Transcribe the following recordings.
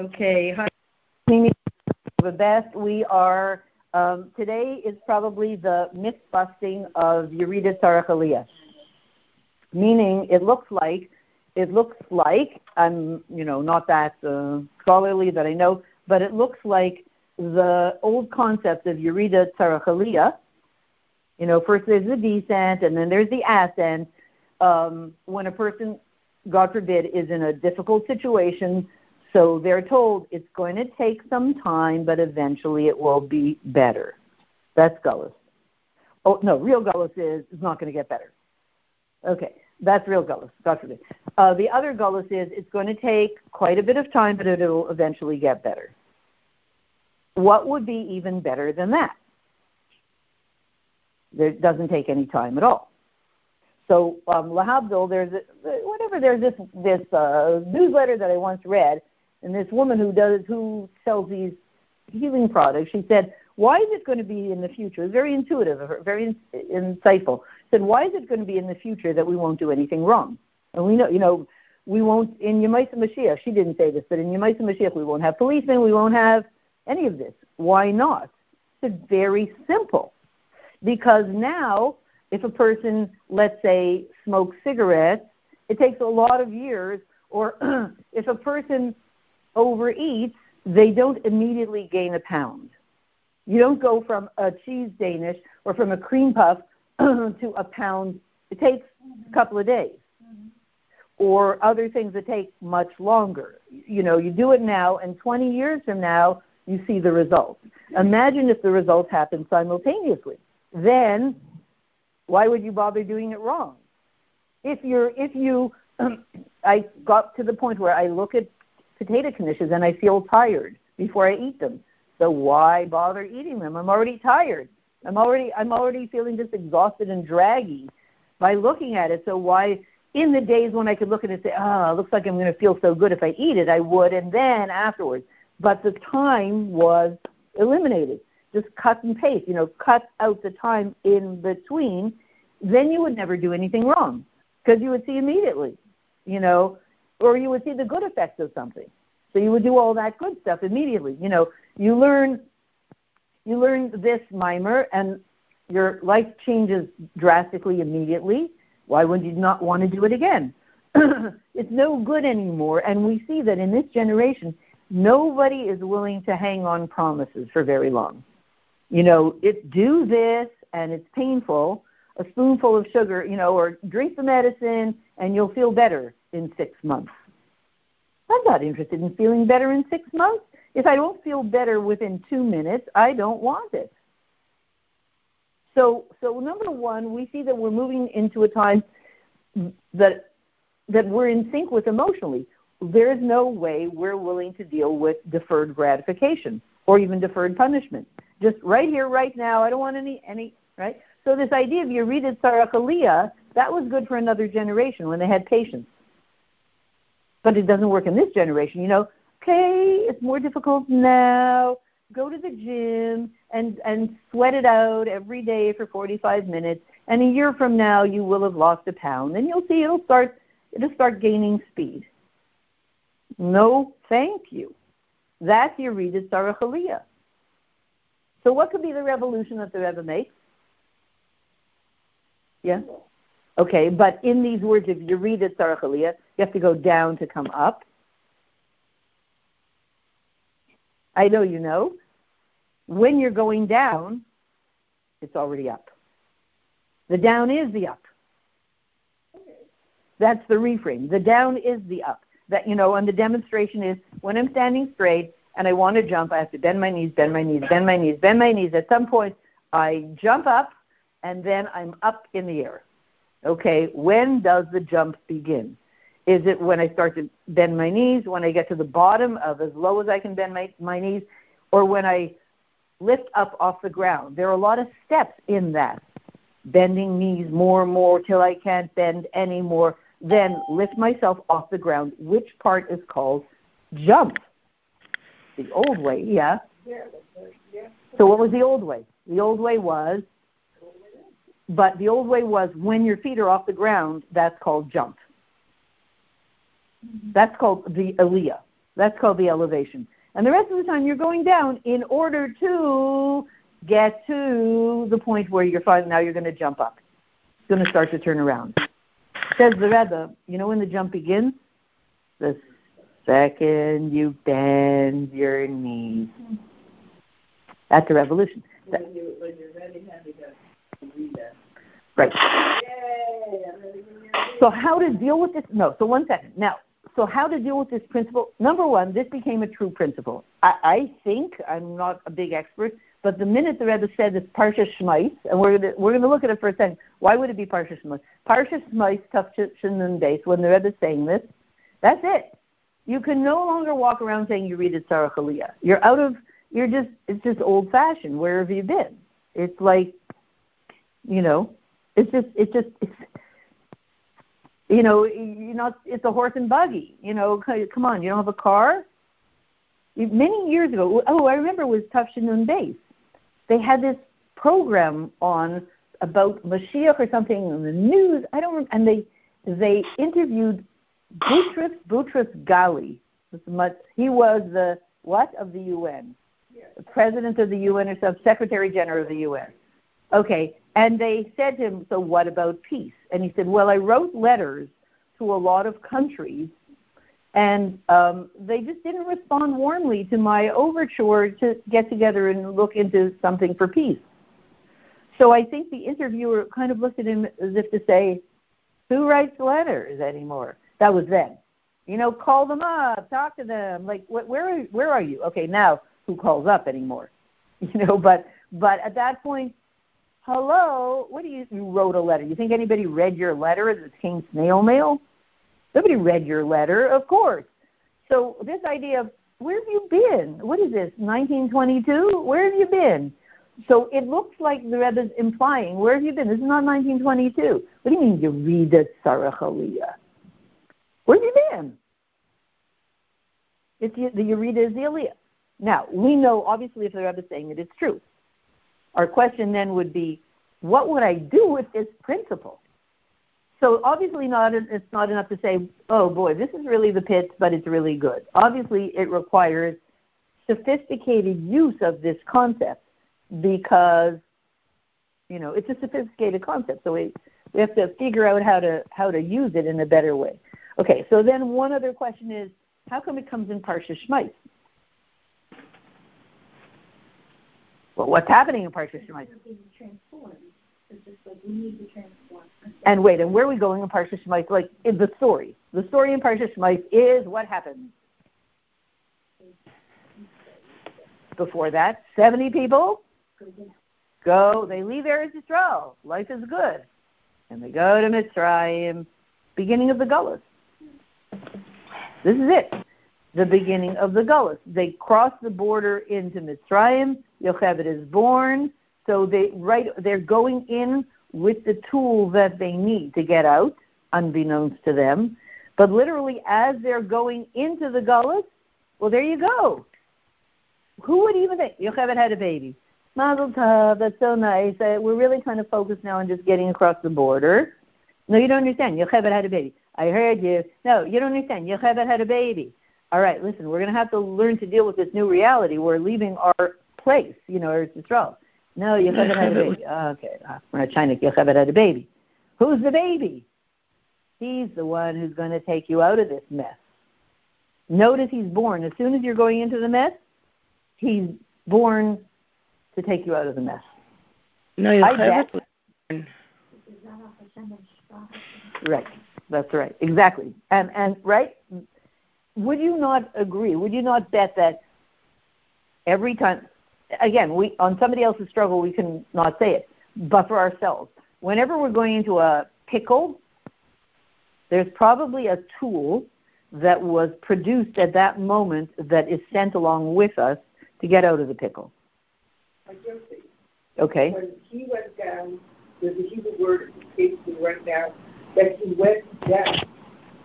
Okay, hi. The best. We are um, today is probably the myth busting of Yerida Tzarach meaning it looks like it looks like I'm you know not that uh, scholarly that I know, but it looks like the old concept of Yerida Tzarach You know, first there's the descent and then there's the ascent. Um, when a person, God forbid, is in a difficult situation so they're told it's going to take some time, but eventually it will be better. That's gullus. Oh no, real gullus is it's not going to get better. Okay, that's real gullus. Forbid. Uh, the other gullus is it's going to take quite a bit of time, but it'll eventually get better. What would be even better than that? It doesn't take any time at all. So um, there's a, whatever. There's this this uh, newsletter that I once read and this woman who does who sells these healing products, she said, "Why is it going to be in the future?" Very intuitive, very insightful. Said, "Why is it going to be in the future that we won't do anything wrong?" And we know, you know, we won't in Yemaisa Mashiach. She didn't say this, but in Yemaisa Mashiach, we won't have policemen. We won't have any of this. Why not? It's very simple, because now if a person, let's say, smokes cigarettes, it takes a lot of years. Or if a person overeats, they don't immediately gain a pound. You don't go from a cheese Danish or from a cream puff to a pound. It takes a couple of days. Or other things that take much longer. You know, you do it now, and 20 years from now, you see the results. Imagine if the results happen simultaneously. Then, why would you bother doing it wrong? If you're, if you, I got to the point where I look at potato knishes and I feel tired before I eat them. So why bother eating them? I'm already tired. I'm already I'm already feeling just exhausted and draggy by looking at it. So why in the days when I could look at it and say, ah, oh, looks like I'm going to feel so good if I eat it, I would, and then afterwards. But the time was eliminated. Just cut and paste, you know, cut out the time in between. Then you would never do anything wrong because you would see immediately, you know, or you would see the good effects of something. So you would do all that good stuff immediately. You know, you learn you learn this mimer and your life changes drastically immediately. Why would you not want to do it again? it's no good anymore. And we see that in this generation, nobody is willing to hang on promises for very long. You know, it's do this and it's painful, a spoonful of sugar, you know, or drink the medicine and you'll feel better in six months. I'm not interested in feeling better in six months. If I don't feel better within two minutes, I don't want it. So, so number one, we see that we're moving into a time that that we're in sync with emotionally. There is no way we're willing to deal with deferred gratification or even deferred punishment. Just right here, right now. I don't want any any right. So this idea of Yerida Tzarach that was good for another generation when they had patience but it doesn't work in this generation. You know, okay, it's more difficult now. Go to the gym and and sweat it out every day for 45 minutes, and a year from now you will have lost a pound, and you'll see it'll start it'll start gaining speed. No, thank you. That's Yerida Tzarach So what could be the revolution that the Rebbe makes? Yeah. Okay, but in these words, you read it, you have to go down to come up. I know you know. When you're going down, it's already up. The down is the up. That's the reframe. The down is the up. That you know, and the demonstration is when I'm standing straight and I want to jump, I have to bend my knees, bend my knees, bend my knees, bend my knees. At some point, I jump up, and then I'm up in the air. Okay, when does the jump begin? Is it when I start to bend my knees, when I get to the bottom of as low as I can bend my, my knees, or when I lift up off the ground? There are a lot of steps in that. Bending knees more and more till I can't bend anymore, then lift myself off the ground, which part is called jump. The old way, yeah. So what was the old way? The old way was but the old way was when your feet are off the ground, that's called jump. That's called the aliyah. That's called the elevation. And the rest of the time you're going down in order to get to the point where you're fine. Now you're going to jump up. It's going to start to turn around. Says the Rebbe, you know when the jump begins? The second you bend your knees. That's the revolution. When, you, when you're ready. Right. So how to deal with this? No. So one second. Now, so how to deal with this principle? Number one, this became a true principle. I, I think I'm not a big expert, but the minute the Rebbe said it's Parsha Shmais, and we're gonna we're gonna look at it for a second. Why would it be Parsha Shmais? Parsha Shmais Tafshin Base. When the Rebbe is saying this, that's it. You can no longer walk around saying you read it Sarah You're out of. You're just. It's just old fashioned. Where have you been? It's like, you know, it's just. It's just. It's, you know, you know, it's a horse and buggy. You know, come on, you don't have a car. Many years ago, oh, I remember it was Tafshinun Base they had this program on about Mashiach or something in the news. I don't, and they they interviewed Boutros Boutros Ghali. He was the what of the UN, the president of the UN or some secretary general of the UN. Okay, and they said to him, "So what about peace?" And he said, "Well, I wrote letters to a lot of countries and um, they just didn't respond warmly to my overture to get together and look into something for peace. So I think the interviewer kind of looked at him as if to say, "Who writes letters anymore?" That was then. You know, call them up, talk to them. Like, wh- where where are you? Okay, now who calls up anymore? You know, but but at that point, hello, what do you you wrote a letter? You think anybody read your letter that came snail mail? Nobody read your letter, of course. So this idea of where have you been? What is this, 1922? Where have you been? So it looks like the Rebbe is implying, where have you been? This is not 1922. What do you mean the Sarah Aliyah? Where have you been? It's the Yerida is the Aliyah. Now, we know, obviously, if the Rebbe is saying it, it's true. Our question then would be, what would I do with this principle? So obviously not it's not enough to say, oh boy, this is really the pit, but it's really good. Obviously it requires sophisticated use of this concept because you know it's a sophisticated concept. So we we have to figure out how to how to use it in a better way. Okay, so then one other question is, how come it comes in Parsha Shmais? Well, what's happening in Parsha Shmais? And wait, and where are we going in Parsha Shemais? Like in the story, the story in Parsha Shemais is what happens. Before that, seventy people go. They leave Eretz Yisrael. Life is good, and they go to Mitzrayim. Beginning of the Gullus. This is it. The beginning of the Gullus. They cross the border into Mitzrayim. Yocheved is born. So they right they're going in with the tool that they need to get out, unbeknownst to them. But literally, as they're going into the gullus, well, there you go. Who would even think Yocheved had a baby? Mazel tov, that's so nice. Uh, we're really kind of focused now on just getting across the border. No, you don't understand. Yocheved had a baby. I heard you. No, you don't understand. Yocheved had a baby. All right, listen, we're going to have to learn to deal with this new reality. We're leaving our place, you know, Eretz Yisrael. No, Yocheved had a baby. Oh, okay, uh, we're not China. Yocheved had a baby. Who's the baby? He's the one who's going to take you out of this mess. Notice he's born. As soon as you're going into the mess, he's born to take you out of the mess. No, Yocheved Right. That's right. Exactly. And and right. Would you not agree? Would you not bet that every time again, we on somebody else's struggle we can not say it, but for ourselves, whenever we're going into a pickle, there's probably a tool that was produced at that moment that is sent along with us to get out of the pickle. Okay. When he went down, there's a Hebrew word escapes me right now, that he went down.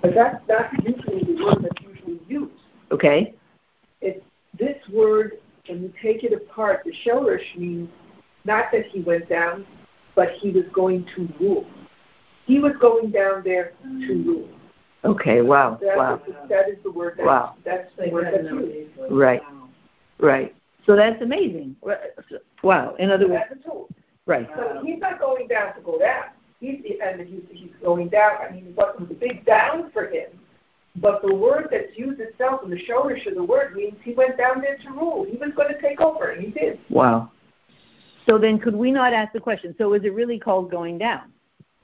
But that's not usually the word that's usually used. Okay. It's this word when you take it apart, the Shorish means not that he went down, but he was going to rule. He was going down there to rule. Okay. Wow. That wow. Is, that is the word. That, wow. That's the word that's used. Right. Right. So that's amazing. Wow. In other words, that's a tool. Right. So he's not going down to go down. He's and he's, he's going down. I mean, it wasn't a big down for him. But the word that's used itself in the shorish of the word means he went down there to rule. He was going to take over, and he did. Wow. So then, could we not ask the question? So, is it really called going down?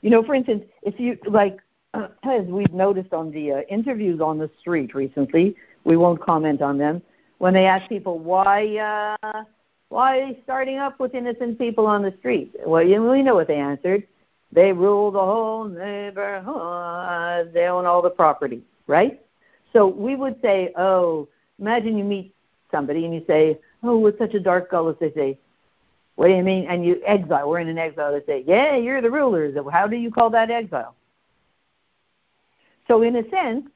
You know, for instance, if you like, uh, as we've noticed on the uh, interviews on the street recently, we won't comment on them. When they ask people why, uh, why starting up with innocent people on the street? Well, you we know what they answered. They rule the whole neighborhood. They own all the property, right? So we would say, oh, imagine you meet somebody and you say, oh, it's such a dark gullus. They say, what do you mean? And you exile. We're in an exile. They say, yeah, you're the rulers. How do you call that exile? So in a sense,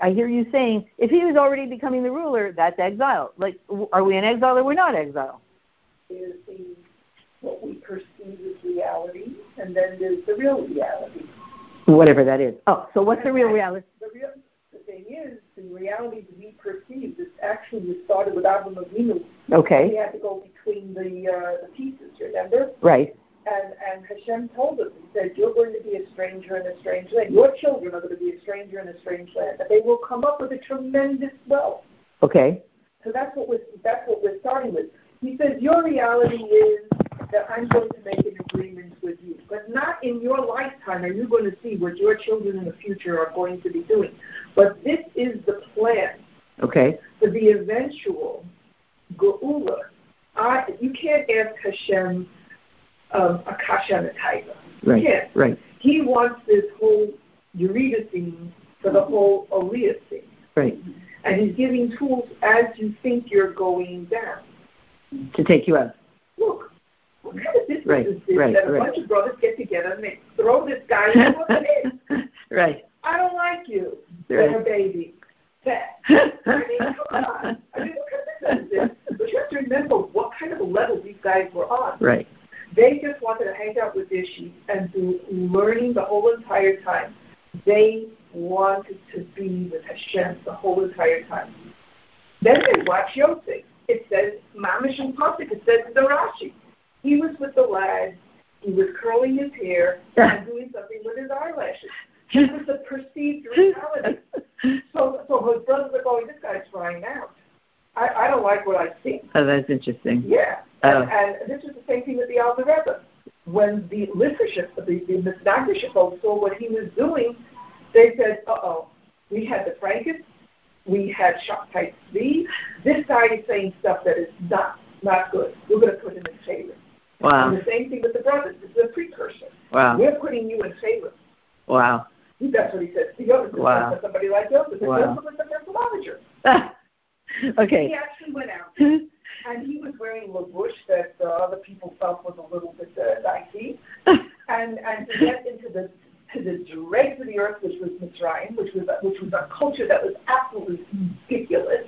I hear you saying, if he was already becoming the ruler, that's exile. Like, are we in exile or we're not exile? There's the, what we perceive as reality, and then there's the real reality. Whatever that is. Oh, so what's the real reality? The, real, the thing is, the reality that we perceive is actually started with Abraham Avinu. Okay. He had to go between the uh, the pieces, remember? Right. And and Hashem told us, he said, You're going to be a stranger in a strange land. Your children are going to be a stranger in a strange land. But they will come up with a tremendous wealth. Okay. So that's what we're that's what we're starting with. He says, Your reality is that I'm going to make an agreement with you. But not in your lifetime are you going to see what your children in the future are going to be doing. But this is the plan. Okay. For the eventual Geula. I, you can't ask Hashem um, Akasha and a tiger. Right. Yes. Right. He wants this whole Eureka thing for the whole Aliyah thing. Right. And he's giving tools as you think you're going down. To take you out. Look, kind of business right. is this right. that a right. bunch of brothers get together and they throw this guy in the Right. I don't like you, right. little baby. That. I mean, come on. I mean, what kind of business is this? But you have to remember what kind of a level these guys were on. Right. They just wanted to hang out with their sheep and do learning the whole entire time. They wanted to be with Hashem the whole entire time. Then they watch Yosef. It says, Mamish and Pasuk, it says the Rashi. He was with the lads, he was curling his hair and doing something with his eyelashes. It was a perceived reality. So, so his brothers are going, this guy's flying out. I, I don't like what I see. Oh, that's interesting. Yeah. Oh. And, and this was the same thing with the Alter When the listenership, the, the folks saw what he was doing, they said, uh-oh, we had the Franken, we had Shabtai Tzvi. This guy is saying stuff that is not, not good. We're going to put him in favor. Wow. And the same thing with the brothers. This is a precursor. Wow. We're putting you in favor. Wow. That's what he said to Joseph. Wow. Somebody like Joseph. And Wow. Joseph was the manager. okay. He actually went out and he was wearing a bush that uh, other people felt was a little bit uh, dicey. and and to get into the to the dregs of the earth, which was Mitzrayim, which was which was a culture that was absolutely ridiculous.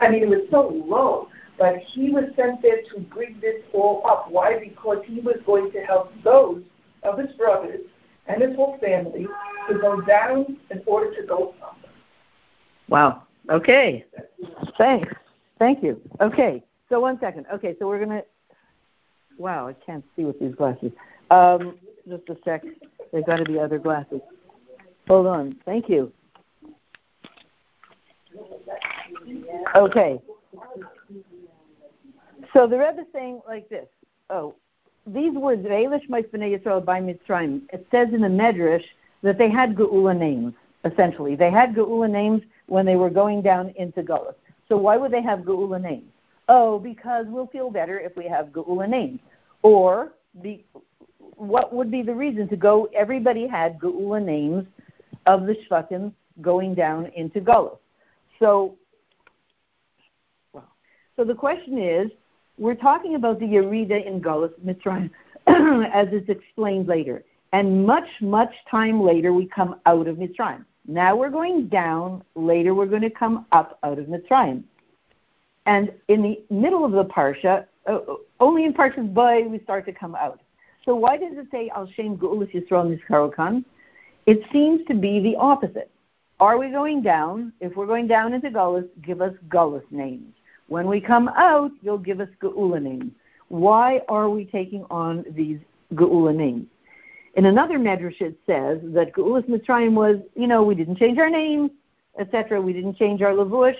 I mean, it was so low. But he was sent there to bring this all up. Why? Because he was going to help those of his brothers and his whole family to go down in order to go up. Wow. Okay. Thanks. Thank you. Okay. So one second. Okay. So we're gonna. Wow, I can't see with these glasses. Um, just a sec. There's got to be other glasses. Hold on. Thank you. Okay. So the Rebbe is saying like this. Oh, these words, Ve'elish B'nai Yisrael by Mitzrayim, it says in the Medrash that they had Geula names, essentially. They had Geula names when they were going down into Gullus. So why would they have Geula names? Oh, because we'll feel better if we have Geula names. Or what would be the reason to go, everybody had Geula names of the Shvatim going down into Gullus. So, well, so the question is, we're talking about the Yerida in Gullus, Mitzrayim, as is explained later. And much, much time later, we come out of Mitzrayim. Now we're going down. Later, we're going to come up out of Mitzrayim. And in the middle of the parsha, uh, only in Parshas Boy we start to come out. So why does it say Al Shem Geulas Yisrael Nizkarokan? it seems to be the opposite. Are we going down? If we're going down into Gullus, give us Gullus names. When we come out, you'll give us Geula names. Why are we taking on these Geula names? In another medrash, it says that Geulas Mitzrayim was, you know, we didn't change our names, etc. We didn't change our lavush.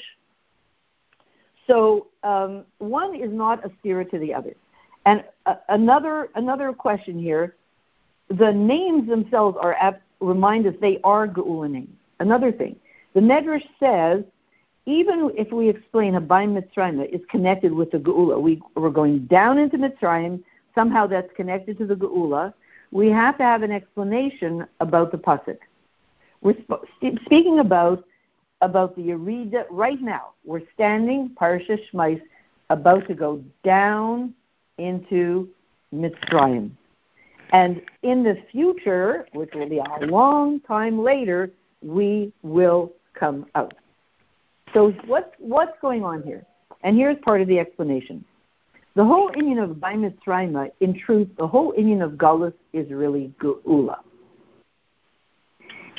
So um, one is not a spirit to the other. And uh, another another question here: the names themselves are remind us they are Geula names. Another thing, the Medrash says even if we explain Habayim Mitzrayim is connected with the Geula, we, we're going down into Mitzrayim, somehow that's connected to the Geula, we have to have an explanation about the Pasuk. We're sp- speaking about about the Yerida right now. We're standing, Parsha Shmais, about to go down into Mitzrayim. And in the future, which will be a long time later, we will come out. So what's, what's going on here? And here's part of the explanation. The whole inyan of Bai Mitzrayim, in truth, the whole inyan of Gullus is really Geula.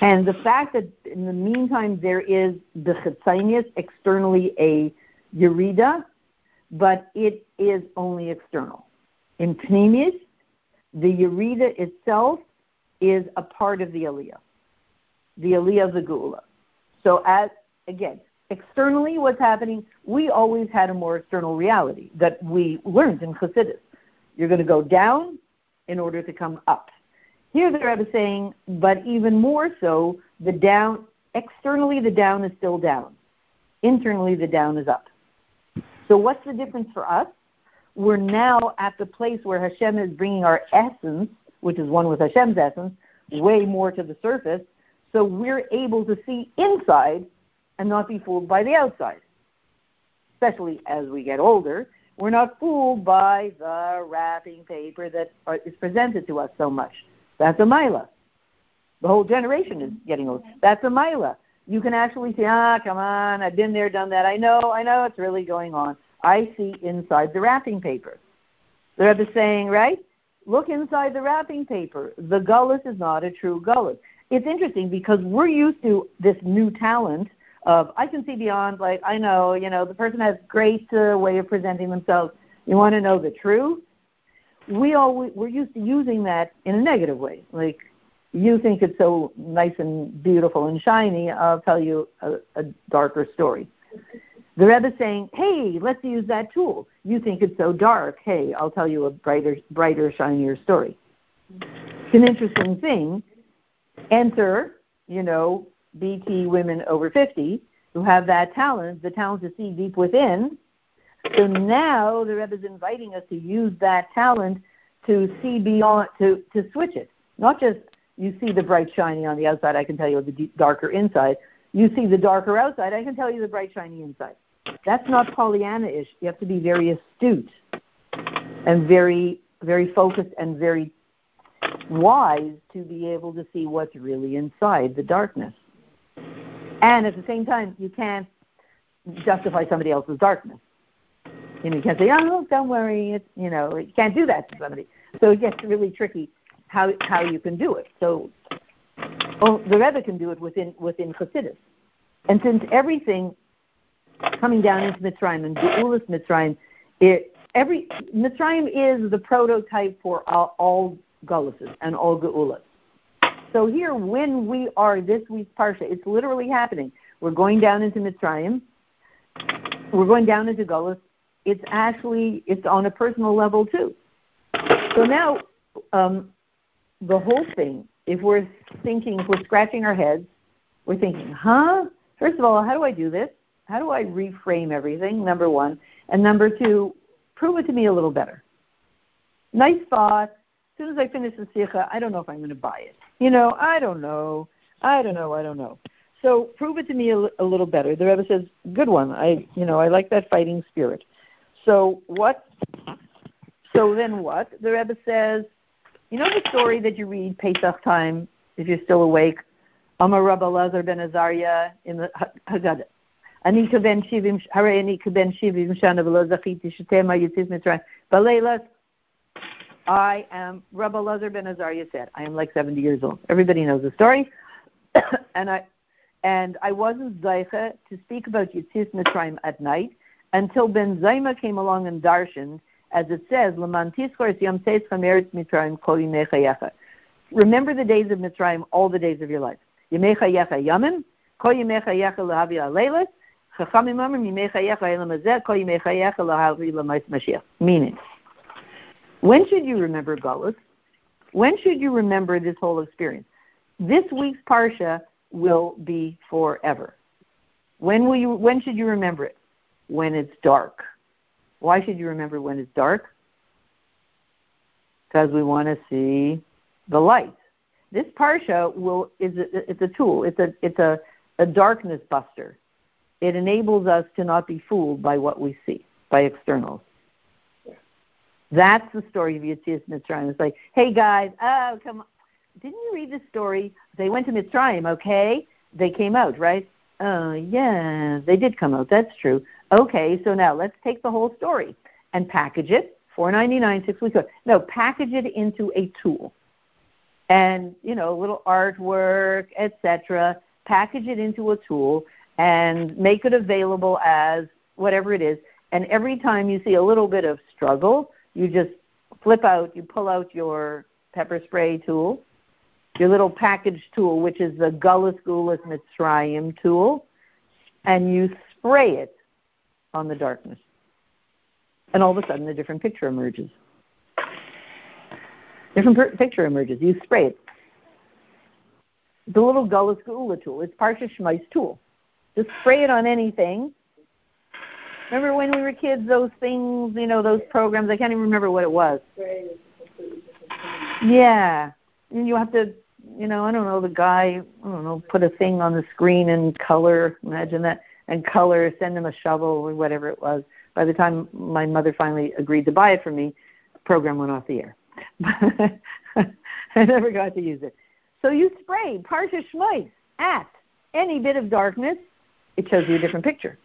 And the fact that in the meantime there is the Chetzanius externally a Yerida, but it is only external. In Pneumius, the Yerida itself is a part of the Aliyah, the Aliyah of the Geula. So as again, externally what's happening, we always had a more external reality that we learned in Chassidus. You're going to go down in order to come up. Here the Rebbe is saying, but even more so, the down, externally the down is still down. Internally the down is up. So what's the difference for us? We're now at the place where Hashem is bringing our essence, which is one with Hashem's essence, way more to the surface. So we're able to see inside and not be fooled by the outside. Especially as we get older, we're not fooled by the wrapping paper that is presented to us so much. That's a mila. The whole generation is getting old. That's a mila. You can actually say, ah, come on, I've been there, done that. I know, I know it's really going on. I see inside the wrapping paper. The Rebbe saying, right? Look inside the wrapping paper. The gullus is not a true gullus. It's interesting because we're used to this new talent of I can see beyond. Like I know, you know, the person has great uh, way of presenting themselves. You want to know the truth? we all we're used to using that in a negative way. Like you think it's so nice and beautiful and shiny, I'll tell you a, a darker story. The Rebbe saying, "Hey, let's use that tool. You think it's so dark. Hey, I'll tell you a brighter, brighter, shinier story." It's an interesting thing. Enter, you know, BT women over 50 who have that talent, the talent to see deep within, so now the Rebbe is inviting us to use that talent to see beyond, to, to switch it. Not just you see the bright shiny on the outside, I can tell you the deep, darker inside. You see the darker outside, I can tell you the bright shiny inside. That's not Pollyanna-ish. You have to be very astute and very, very focused and very wise to be able to see what's really inside the darkness. And at the same time, you can't justify somebody else's darkness. You know, you can't say, "Oh, don't worry," it's, you know, you can't do that to somebody. So it gets really tricky how how you can do it. So, well, the Rebbe can do it within within Chassidus, and since everything coming down into Mitzrayim and Geulas Mitzrayim, it, every Mitzrayim is the prototype for all, all Guluses and all Geulas. So here, when we are this week's parsha, it's literally happening. We're going down into Mitzrayim. We're going down into Gullus it's actually it's on a personal level too. So now, um, the whole thing, if we're thinking, if we're scratching our heads, we're thinking, huh? First of all, how do I do this? How do I reframe everything? Number one, and number two, prove it to me a little better. Nice thought. As soon as I finish the sikha, I don't know if I'm going to buy it you know, I don't know, I don't know, I don't know. So prove it to me a little better. The Rebbe says, good one. I, you know, I like that fighting spirit. So what? So then what? The Rebbe says, you know the story that you read Pesach time, if you're still awake, Amar Rabba Lazar ben Azariah in the Haggadah. אני כבן שבעים, הרי אני כבן שבעים שנה ולא זכיתי שתמה יציב מצרים. בלילה I am, Rabbi Lazar ben Azariah said, I am like 70 years old. Everybody knows the story. and I and I wasn't Zaycha to speak about Yitzis Mitzrayim at night until Ben Zoma came along and darshaned, as it says, Laman Tiskor Yom Mitzrayim Kol Remember the days of Mitzrayim, all the days of your life. Yemecha Yecha Yamin, Kol Yemecha Yecha Lahavi Aleilas, Chachamim Amr Yemecha Yecha Elam Azeh, Kol Yemecha Yecha Lahavi Lamais Mashiach. Meaning, when should you remember Galus? When should you remember this whole experience? This week's Parsha will be forever. When will you when should you remember it? When it's dark. Why should you remember when it's dark? Because we want to see the light. This parsha will is a, it's a tool. It's a it's a, a darkness buster. It enables us to not be fooled by what we see, by externals. That's the story of Yitzias Mitzrayim. It's like, hey guys, oh come on, didn't you read the story? They went to Mitzrayim, okay? They came out, right? Oh yeah, they did come out. That's true. Okay, so now let's take the whole story and package it. Four ninety nine, six weeks. No, package it into a tool and you know a little artwork etc package it into a tool and make it available as whatever it is and every time you see a little bit of struggle you just flip out you pull out your pepper spray tool your little package tool which is the gullus gullus mitzrayim tool and you spray it on the darkness and all of a sudden a different picture emerges different per- picture emerges. You spray it. The little Gullus Geula tool. It's Parsha Shmai's tool. Just spray it on anything. Remember when we were kids, those things, you know, those programs, I can't even remember what it was. Yeah. And you have to, you know, I don't know, the guy, I don't know, put a thing on the screen and color, imagine that, and color, send him a shovel or whatever it was. By the time my mother finally agreed to buy it for me, the program went off the air. I never got to use it. So you spray Parsha Shmois at any bit of darkness, it shows you a different picture.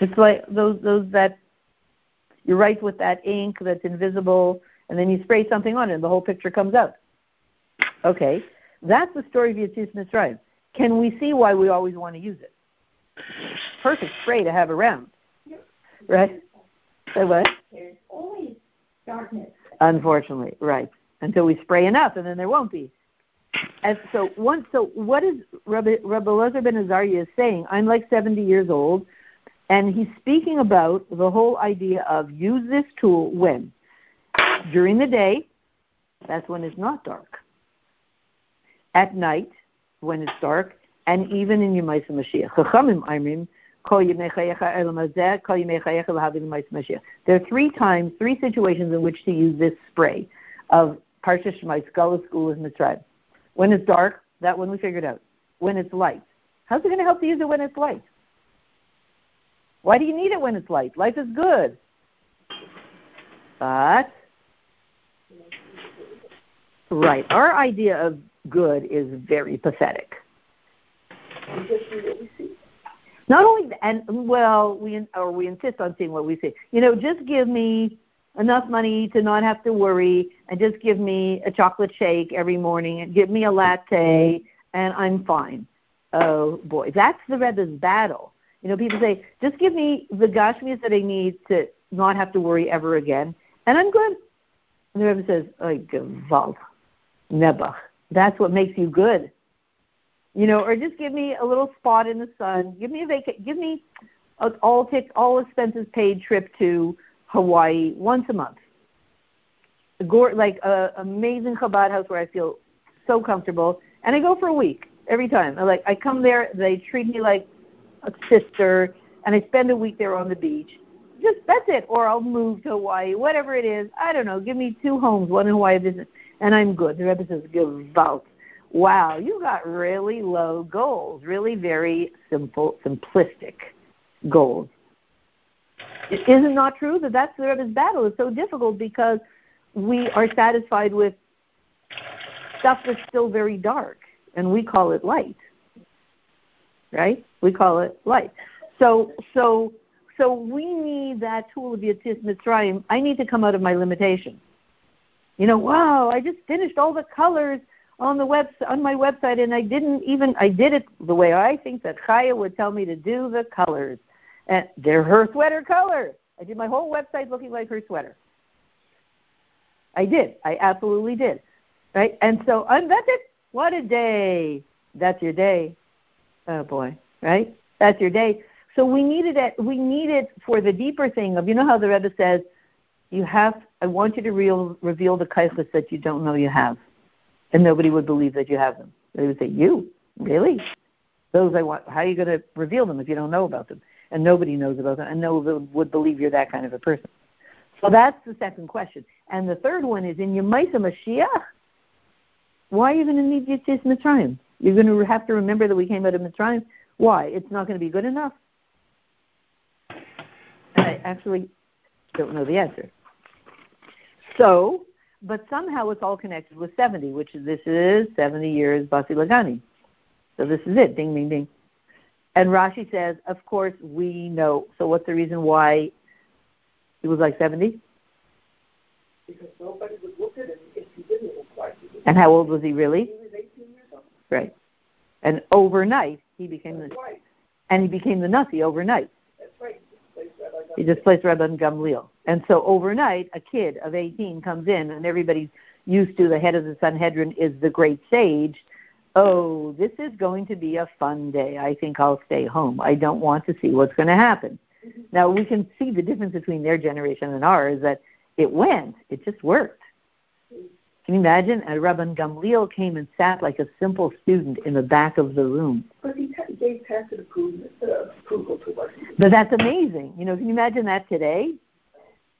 It's like those those that you write with that ink that's invisible, and then you spray something on it, and the whole picture comes out. Okay, that's the story of Yitzis Mitzrayim. Can we see why we always want to use it? Perfect spray to have around, right? Say what? There's always darkness. Unfortunately, right. Until we spray enough, and then there won't be. And so, one, so what is Rabbi, Rabbi Lezer ben Azariah is saying? I'm like 70 years old, and he's speaking about the whole idea of use this tool when? During the day, that's when it's not dark. At night, when it's dark, and even in Yemaisa Mashiach. There are three times, three situations in which to use this spray of Parsha Shemai, Skull School is Mitzrayim. When it's dark, that one we figured out. When it's light. How's it going to help to use it when it's light? Why do you need it when it's light? Life is good. But, right, our idea of good is very pathetic. Not only and well, we or we insist on seeing what we see. You know, just give me enough money to not have to worry, and just give me a chocolate shake every morning, and give me a latte, and I'm fine. Oh boy, that's the Rebbe's battle. You know, people say, just give me the gashmias that I need to not have to worry ever again, and I'm good. And the Rebbe says, "Oh, gewalt, nebach. That's what makes you good you know, or just give me a little spot in the sun. Give me a vac. Give me a all take all expenses paid trip to Hawaii once a month. A Gore, like a amazing Chabad house where I feel so comfortable, and I go for a week every time. I like I come there, they treat me like a sister, and I spend a week there on the beach. Just that's it. Or I'll move to Hawaii, whatever it is. I don't know. Give me two homes, one in Hawaii, business, and I'm good. The Rebbe says, "Give "Gewalt." wow, you got really low goals, really very simple, simplistic goals. Is it not true that that's the Rebbe's battle? It's so difficult because we are satisfied with stuff that's still very dark, and we call it light. Right? We call it light. So, so, so we need that tool of Yetzis Mitzrayim. I need to come out of my limitation. You know, wow, I just finished all the colors on the web on my website, and I didn't even I did it the way I think that Chaya would tell me to do the colors, and they're her sweater colors. I did my whole website looking like her sweater. I did. I absolutely did. Right? And so um, that's it. What a day. That's your day. Oh boy. Right? That's your day. So we needed it. We need it for the deeper thing of you know how the Rebbe says, you have. I want you to real, reveal the kaichas that you don't know you have and nobody would believe that you have them. They would say, "You really? Those I want. How are you going to reveal them if you don't know about them?" And nobody knows about them, and no one would believe you're that kind of a person. So that's the second question. And the third one is in Yemaisa Mashiach. Why are you going to need Yitzis Mitzrayim? You're going to have to remember that we came out of Mitzrayim. Why? It's not going to be good enough. I actually don't know the answer. So but somehow it's all connected with 70, which is, this is 70 years Basi Lagani. So this is it, ding, ding, ding. And Rashi says, of course, we know. So what's the reason why it was like 70? Because nobody would look at him if he didn't look like he And how old was he really? He was 18 years old. Right. And overnight, he became That's the, right. and he became the Nasi overnight. That's right. He displaced Rabban Gamliel. And so overnight, a kid of 18 comes in, and everybody's used to the head of the Sanhedrin is the great sage. Oh, this is going to be a fun day. I think I'll stay home. I don't want to see what's going to happen. Now, we can see the difference between their generation and ours that it went, it just worked. Can you imagine? And Rabban Gamliel came and sat like a simple student in the back of the room. But he gave tacit approval, uh, approval to what. But that's amazing. You know, can you imagine that today?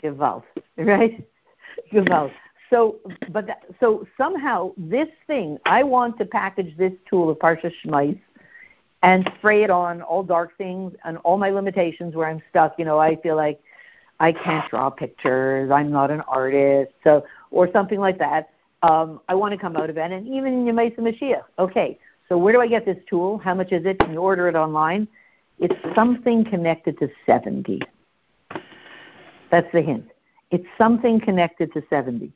Gewalt, right? Gewalt. So, but that, so somehow this thing, I want to package this tool of Parsha Shmais and spray it on all dark things and all my limitations where I'm stuck. You know, I feel like I can't draw pictures. I'm not an artist. So, or something like that. Um, I want to come out of it. And even in Yemaisa Mashiach. Okay, so where do I get this tool? How much is it? Can you order it online? It's something connected to 70. That's the hint. It's something connected to 70.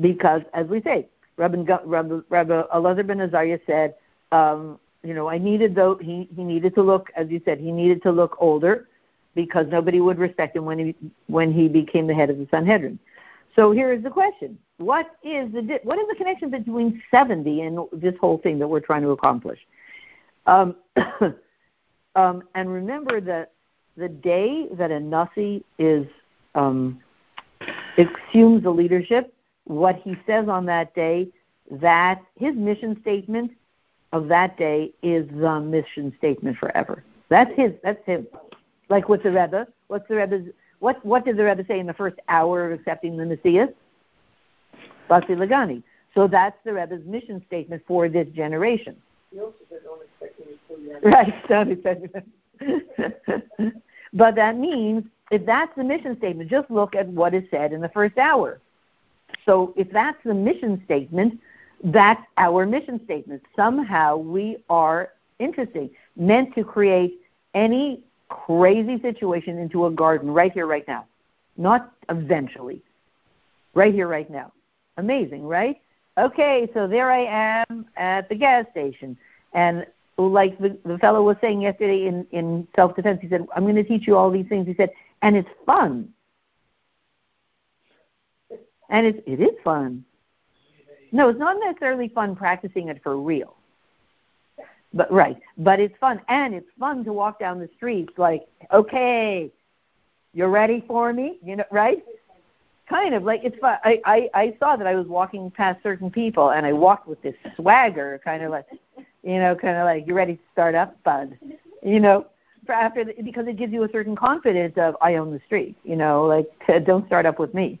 Because, as we say, Rabbi, Rabbi, Rabbi Elazar ben Azariah said, um, you know, I needed though he, he needed to look, as you said, he needed to look older because nobody would respect him when he when he became the head of the Sanhedrin. So here is the question: What is the what is the connection between 70 and this whole thing that we're trying to accomplish? Um, um, and remember that the day that a Nasi is um, assumes the leadership, what he says on that day, that his mission statement of that day is the mission statement forever. That's his. That's him. Like with the Rebbe, what's the Rebbe's? What what did the Rebbe say in the first hour of accepting the Messiah? Basi Lagani. So that's the Rebbe's mission statement for this generation. He also said, don't expect me to fully Right, don't expect But that means if that's the mission statement, just look at what is said in the first hour. So if that's the mission statement, that's our mission statement. Somehow we are interesting, meant to create any crazy situation into a garden right here, right now. Not eventually. Right here, right now. Amazing, right? Okay, so there I am at the gas station. And like the, the fellow was saying yesterday in, in self defense, he said, I'm going to teach you all these things. He said, and it's fun. And it's, it is fun. No, it's not necessarily fun practicing it for real. But right, but it's fun, and it's fun to walk down the streets like, okay, you're ready for me, you know, right? Kind of like it's fun. I, I I saw that I was walking past certain people, and I walked with this swagger, kind of like, you know, kind of like you ready to start up, bud, you know, for after the, because it gives you a certain confidence of I own the street, you know, like don't start up with me,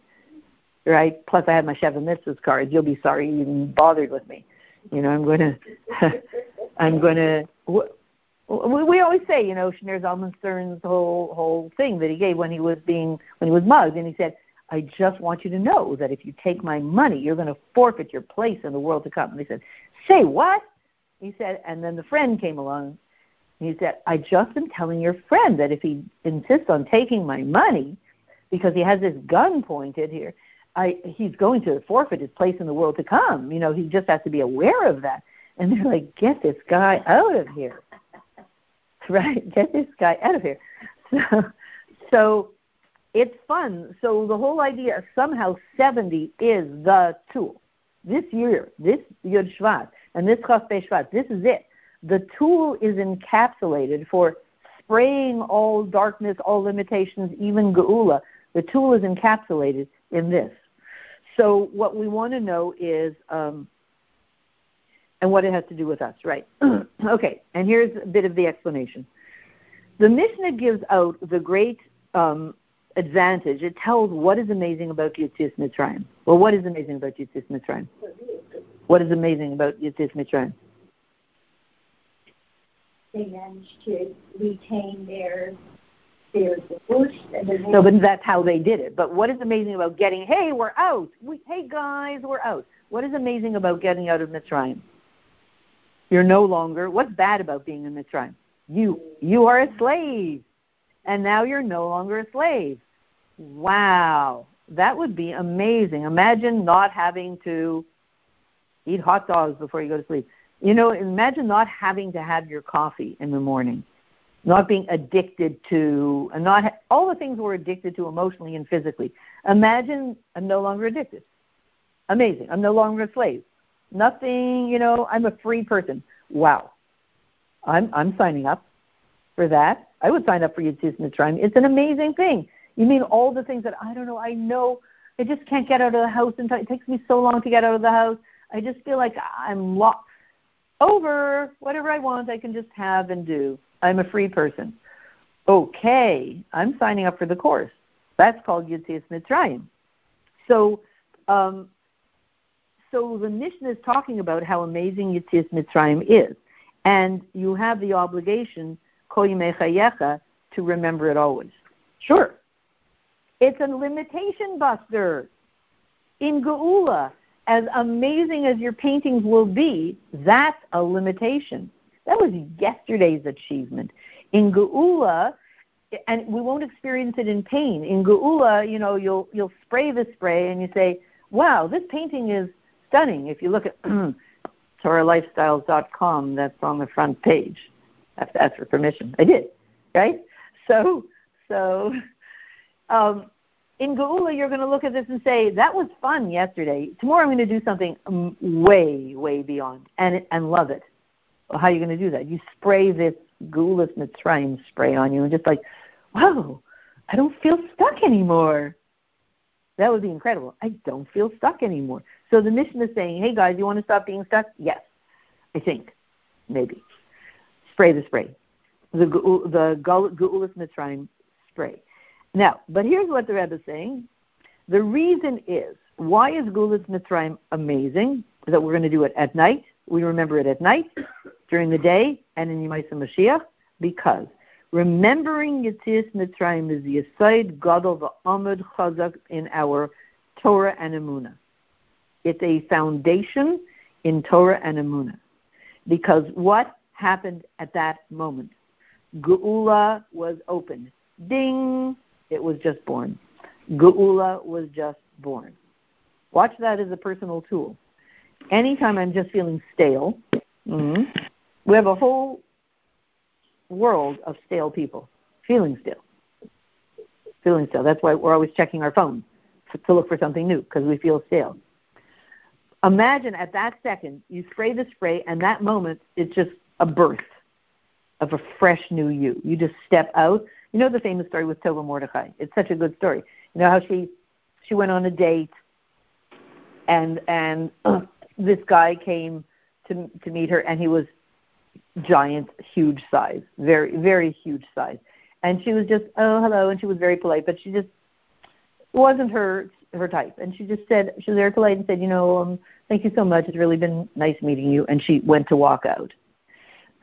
right? Plus I have my Sheva Mitzvahs cards. You'll be sorry you even bothered with me. You know, I'm to. I'm going to. We always say, you know, Shneur Zalman Stern's whole whole thing that he gave when he was being when he was mugged, and he said, "I just want you to know that if you take my money, you're going to forfeit your place in the world to come." And they said, "Say what?" He said, and then the friend came along, He said, I just am telling your friend that if he insists on taking my money, because he has this gun pointed here, I, he's going to forfeit his place in the world to come. You know, he just has to be aware of that. And they're like, get this guy out of here. Right? Get this guy out of here. So, so it's fun. So the whole idea of somehow 70 is the tool. This year, this Yud Shvat, and this Chaf Shvat, this is it. The tool is encapsulated for spraying all darkness, all limitations, even Geula. The tool is encapsulated in this. So what we want to know is, um, and what it has to do with us, right? okay, and here's a bit of the explanation. The Mishnah gives out the great um, advantage. It tells what is amazing about Yitzis Mitzrayim. Well, what is amazing about Yitzis Mitzrayim? What is amazing about Yitzis Mitzrayim? They managed to retain their their bush. No, but that's how they did it. But what is amazing about getting? Hey, we're out. We, hey guys, we're out. What is amazing about getting out of Mitzrayim? You're no longer. What's bad about being in Mitzrayim? You you are a slave and now you're no longer a slave. Wow, that would be amazing. Imagine not having to eat hot dogs before you go to sleep. You know, imagine not having to have your coffee in the morning, not being addicted to, and not ha- all the things we're addicted to emotionally and physically. Imagine I'm no longer addicted. Amazing. I'm no longer a slave. Nothing, you know, I'm a free person. Wow. I'm I'm signing up for that. I would sign up for Yitzis Mitzrayim. It's an amazing thing. You mean all the things that I don't know, I know I just can't get out of the house And. It takes me so long to get out of the house. I just feel like I'm locked over. Whatever I want, I can just have and do. I'm a free person. Okay, I'm signing up for the course. That's called Yitzis Mitzrayim. So, um, so the Mishnah is talking about how amazing Yitzis Mitzrayim is, and you have the obligation to remember it always. Sure. It's a limitation buster. In Geula, as amazing as your paintings will be, that's a limitation. That was yesterday's achievement. In Geula, and we won't experience it in pain. In Geula, you know, you'll you'll spray the spray and you say, "Wow, this painting is stunning." If you look at TorahLifestyles.com, that's on the front page have to ask for permission. I did, right? So, so um, in Geula, you're going to look at this and say, that was fun yesterday. Tomorrow I'm going to do something way, way beyond and, and love it. Well, how are you going to do that? You spray this Geulas Mitzrayim spray on you and just like, whoa, I don't feel stuck anymore. That would be incredible. I don't feel stuck anymore. So the Mishnah is saying, hey guys, you want to stop being stuck? Yes, I think, maybe spray the spray, the the Mitzrayim spray. Now, but here's what the Rebbe is saying. The reason is why is Geulas Mitzrayim amazing? That we're going to do it at night. We remember it at night, during the day, and in Yemaisa Mashiach, because remembering Yitzis Mitzrayim is the Yisaid Gadol Amud Chazak in our Torah and Emunah. It's a foundation in Torah and Emunah. Because what happened at that moment. Geula was opened. Ding! It was just born. Geula was just born. Watch that as a personal tool. Anytime I'm just feeling stale, mm-hmm, we have a whole world of stale people, feeling stale. Feeling stale. That's why we're always checking our phone to look for something new because we feel stale. Imagine at that second you spray the spray, and that moment it's just a birth of a fresh new you. You just step out. You know the famous story with Tova Mordechai. It's such a good story. You know how she she went on a date, and and this guy came to to meet her, and he was giant, huge size, very very huge size, and she was just oh hello, and she was very polite, but she just wasn't her her type, and she just said she was very polite and said, you know, um, thank you so much. It's really been nice meeting you, and she went to walk out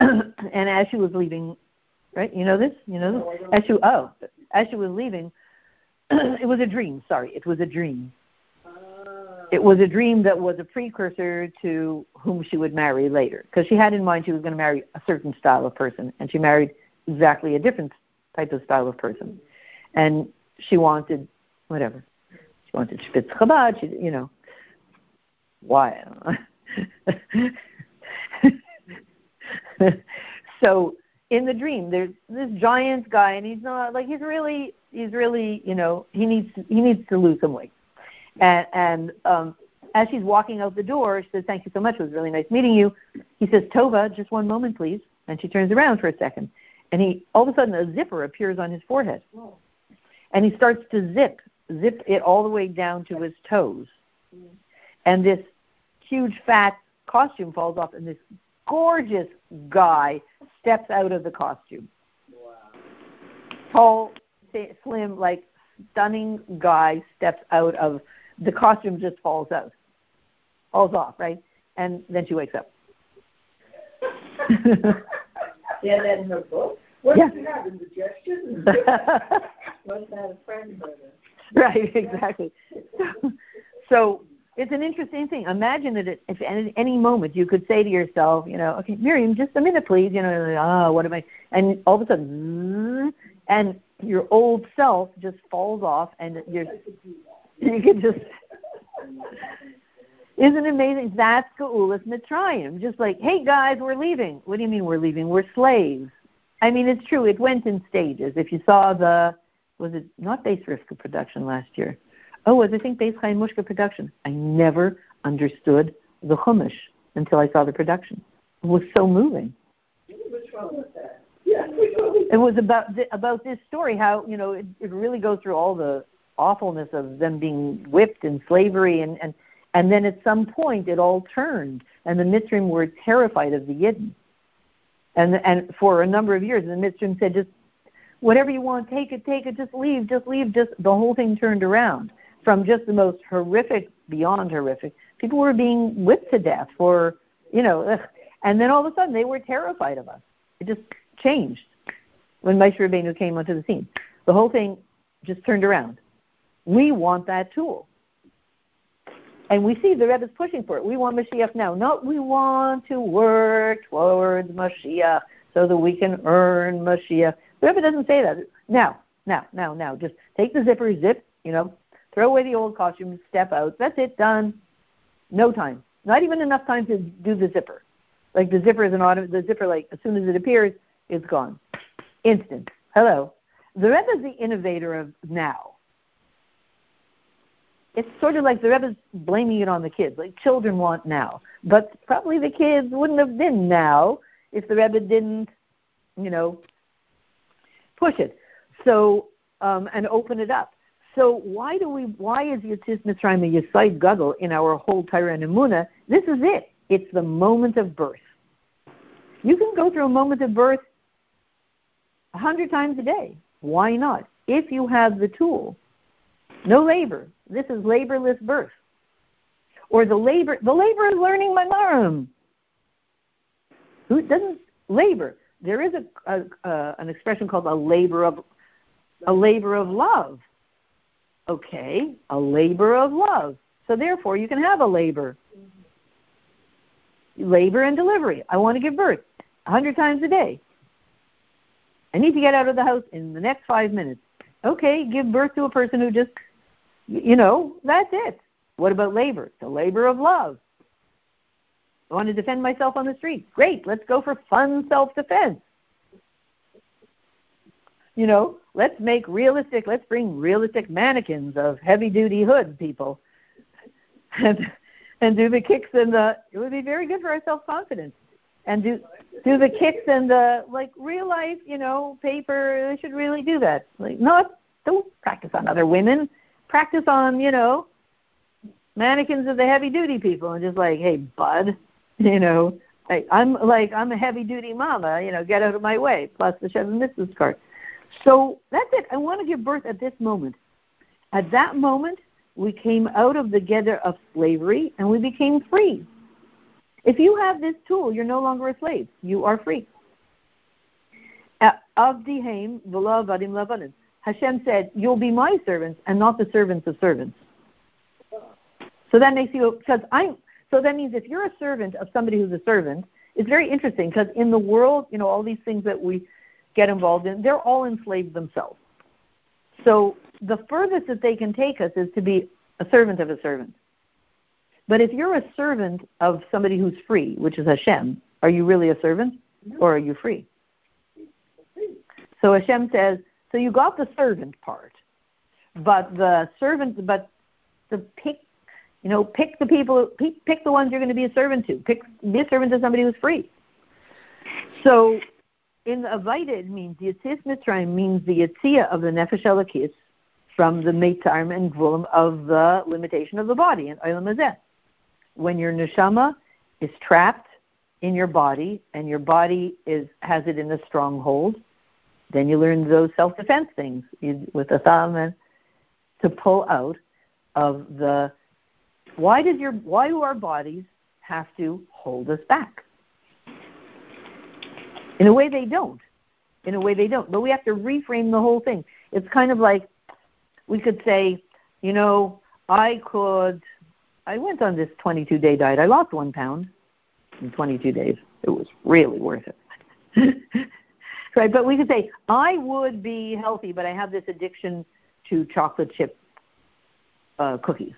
and as she was leaving, right? You know this? You know this? As she oh, as she was leaving, it was a dream. Sorry, it was a dream. It was a dream that was a precursor to whom she would marry later because she had in mind she was going to marry a certain style of person and she married exactly a different type of style of person and she wanted whatever she wanted spitz chabad she you know why so in the dream there's this giant guy and he's not like he's really he's really you know he needs to, he needs to lose some weight and, and um, as she's walking out the door, she says, "Thank you so much. It was really nice meeting you." He says, "Tova, just one moment, please." And she turns around for a second, and he all of a sudden a zipper appears on his forehead, and he starts to zip zip it all the way down to his toes, and this huge fat costume falls off, and this gorgeous guy steps out of the costume. Wow. Tall, slim, like stunning guy steps out of the costume just falls out, falls off, right? And then she wakes up. yeah, that in her book. What yeah. does she have? Indigestion? What's that a friend Right, exactly. So it's an interesting thing. Imagine that if at any moment you could say to yourself, you know, okay, Miriam, just a minute, please. You know, oh, what am I? And all of a sudden, and your old self just falls off, and you're you could just isn't it amazing? That's Geulas Mitzrayim. Just like, hey guys, we're leaving. What do you mean we're leaving? We're slaves. I mean, it's true. It went in stages. If you saw the, was it not Beis Rivka production last year? Oh, was I think Beis Chaya Mushka production? I never understood the Chumash until I saw the production. It was so moving. Wrong with that? It was about th- about this story. How you know it, it really goes through all the awfulness of them being whipped in slavery and and and then at some point it all turned and the Mitzrim were terrified of the Yidden. And and for a number of years the Mitzrim said just whatever you want, take it, take it, just leave, just leave, just the whole thing turned around from just the most horrific beyond horrific. People were being whipped to death for you know ugh. and then all of a sudden they were terrified of us. It just changed when Moshe Rabbeinu came onto the scene. The whole thing just turned around. We want that tool. And we see the Rebbe is pushing for it. We want Mashiach now. No, we want to work towards Mashiach so that we can earn Mashiach. The Rebbe doesn't say that. Now, now, now, now. Just take the zipper, zip, you know, throw away the old costume, step out. That's it, done. No time. Not even enough time to do the zipper. Like the zipper is an auto, the zipper, like as soon as it appears, it's gone. Instant. Hello. The Rebbe is the innovator of now it's sort of like the Rebbe's blaming it on the kids. Like children want now, but probably the kids wouldn't have been now if the Rebbe didn't, you know, push it. So um, and open it up. So why do we? Why is Yitzis Mitzrayim a Yisaid Gadol in our whole Torah? This is it. It's the moment of birth. You can go through a moment of birth a hundred times a day. Why not? If you have the tool no labor. This is laborless birth. Or the labor the labor is learning my mom. Who doesn't labor? There is a, a, a an expression called a labor of a labor of love. Okay, a labor of love. So therefore you can have a labor. Labor and delivery. I want to give birth a hundred times a day. I need to get out of the house in the next five minutes. Okay, give birth to a person who just you know, that's it. What about labor? It's a labor of love. I want to defend myself on the street. Great, let's go for fun self defense. You know, let's make realistic, let's bring realistic mannequins of heavy duty hood people and and do the kicks and the it would be very good for our self confidence. And do do the kicks and the like real life, you know, paper, they should really do that. Like not don't practice on other women practice on, you know, mannequins of the heavy duty people and just like, hey, bud, you know, like I'm like I'm a heavy duty mama, you know, get out of my way, plus the Chevy Mrs. card. So that's it. I want to give birth at this moment. At that moment, we came out of the gather of slavery and we became free. If you have this tool, you're no longer a slave. You are free. Uh, Avadim Hashem said, You'll be my servants and not the servants of servants. So that makes you because I'm so that means if you're a servant of somebody who's a servant, it's very interesting because in the world, you know, all these things that we get involved in, they're all enslaved themselves. So the furthest that they can take us is to be a servant of a servant. But if you're a servant of somebody who's free, which is Hashem, are you really a servant or are you free? So Hashem says, so you got the servant part, but the servant, but the pick, you know, pick the people, pick, pick the ones you're going to be a servant to. Pick, be a servant to somebody who's free. So in the Avaida, it means Yetzias Mitzrayim means the Yetzia of the Nefesh Elokis from the Meitzarim and Gvulim of the limitation of the body and Olam Hazeh. When your neshama is trapped in your body and your body is has it in a stronghold, then you learn those self-defense things with the thumb and to pull out of the why does your why do our bodies have to hold us back? In a way they don't. In a way they don't. But we have to reframe the whole thing. It's kind of like we could say, you know, I could I went on this 22 day diet. I lost 1 pound in 22 days. It was really worth it. right? But we could say, I would be healthy, but I have this addiction to chocolate chip uh, cookies.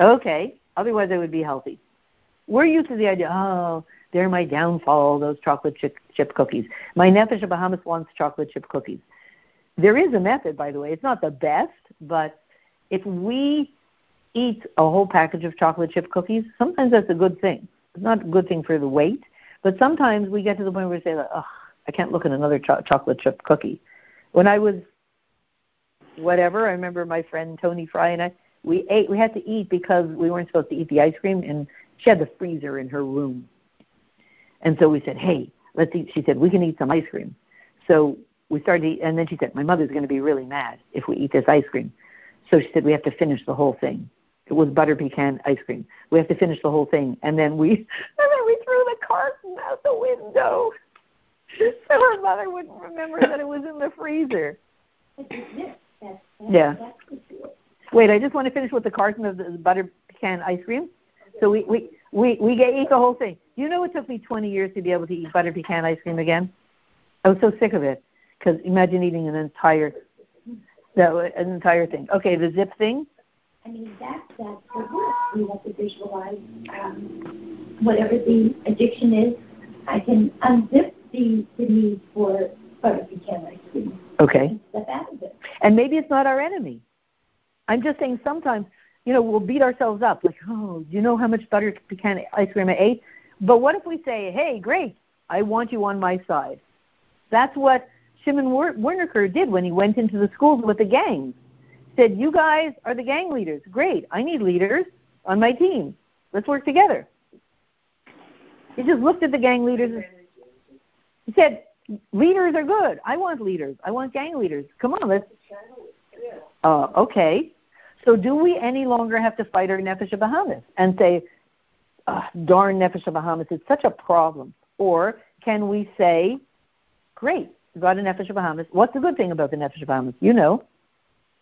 Okay, otherwise I would be healthy. We're used to the idea, oh, they're my downfall, those chocolate chip, chip cookies. My Nefesh Bahamis wants chocolate chip cookies. There is a method, by the way. It's not the best, but if we eat a whole package of chocolate chip cookies, sometimes that's a good thing. It's not a good thing for the weight, but sometimes we get to the point where we say, oh, I can't look at another cho- chocolate chip cookie. When I was whatever, I remember my friend Tony Fry and I we ate we had to eat because we weren't supposed to eat the ice cream and she had the freezer in her room. And so we said, "Hey, let's eat." She said, "We can eat some ice cream." So we started to eat, and then she said, "My mother's going to be really mad if we eat this ice cream." So she said, "We have to finish the whole thing." It was butter pecan ice cream. We have to finish the whole thing, and then we and then we threw the carton out the window. so her mother wouldn't remember that it was in the freezer. yeah. Wait, I just want to finish with the carton of the butter pecan ice cream. So we we we we get, eat the whole thing. You know it took me 20 years to be able to eat butter pecan ice cream again? I was so sick of it because imagine eating an entire no, an entire thing. Okay, the zip thing. I mean that that's the work. We have to visualize um, whatever the addiction is. I can unzip the, the need for butter pecan ice cream. Okay. Step out of it. And maybe it's not our enemy. I'm just saying sometimes, you know, we'll beat ourselves up like, oh, do you know how much butter pecan ice cream I ate? But what if we say, hey, great, I want you on my side? That's what Shimon Winokur did when he went into the schools with the gangs. Said, you guys are the gang leaders. Great, I need leaders on my team. Let's work together. He just looked at the gang leaders he said, leaders are good. I want leaders. I want gang leaders. Come on, let's. Uh, okay. So do we any longer have to fight our Nefesh Bahamis and say, oh, darn Nefesh Bahamis, it's such a problem? Or can we say, great, got a Nefesh Bahamis. What's the good thing about the Nefesh Bahamis? You know.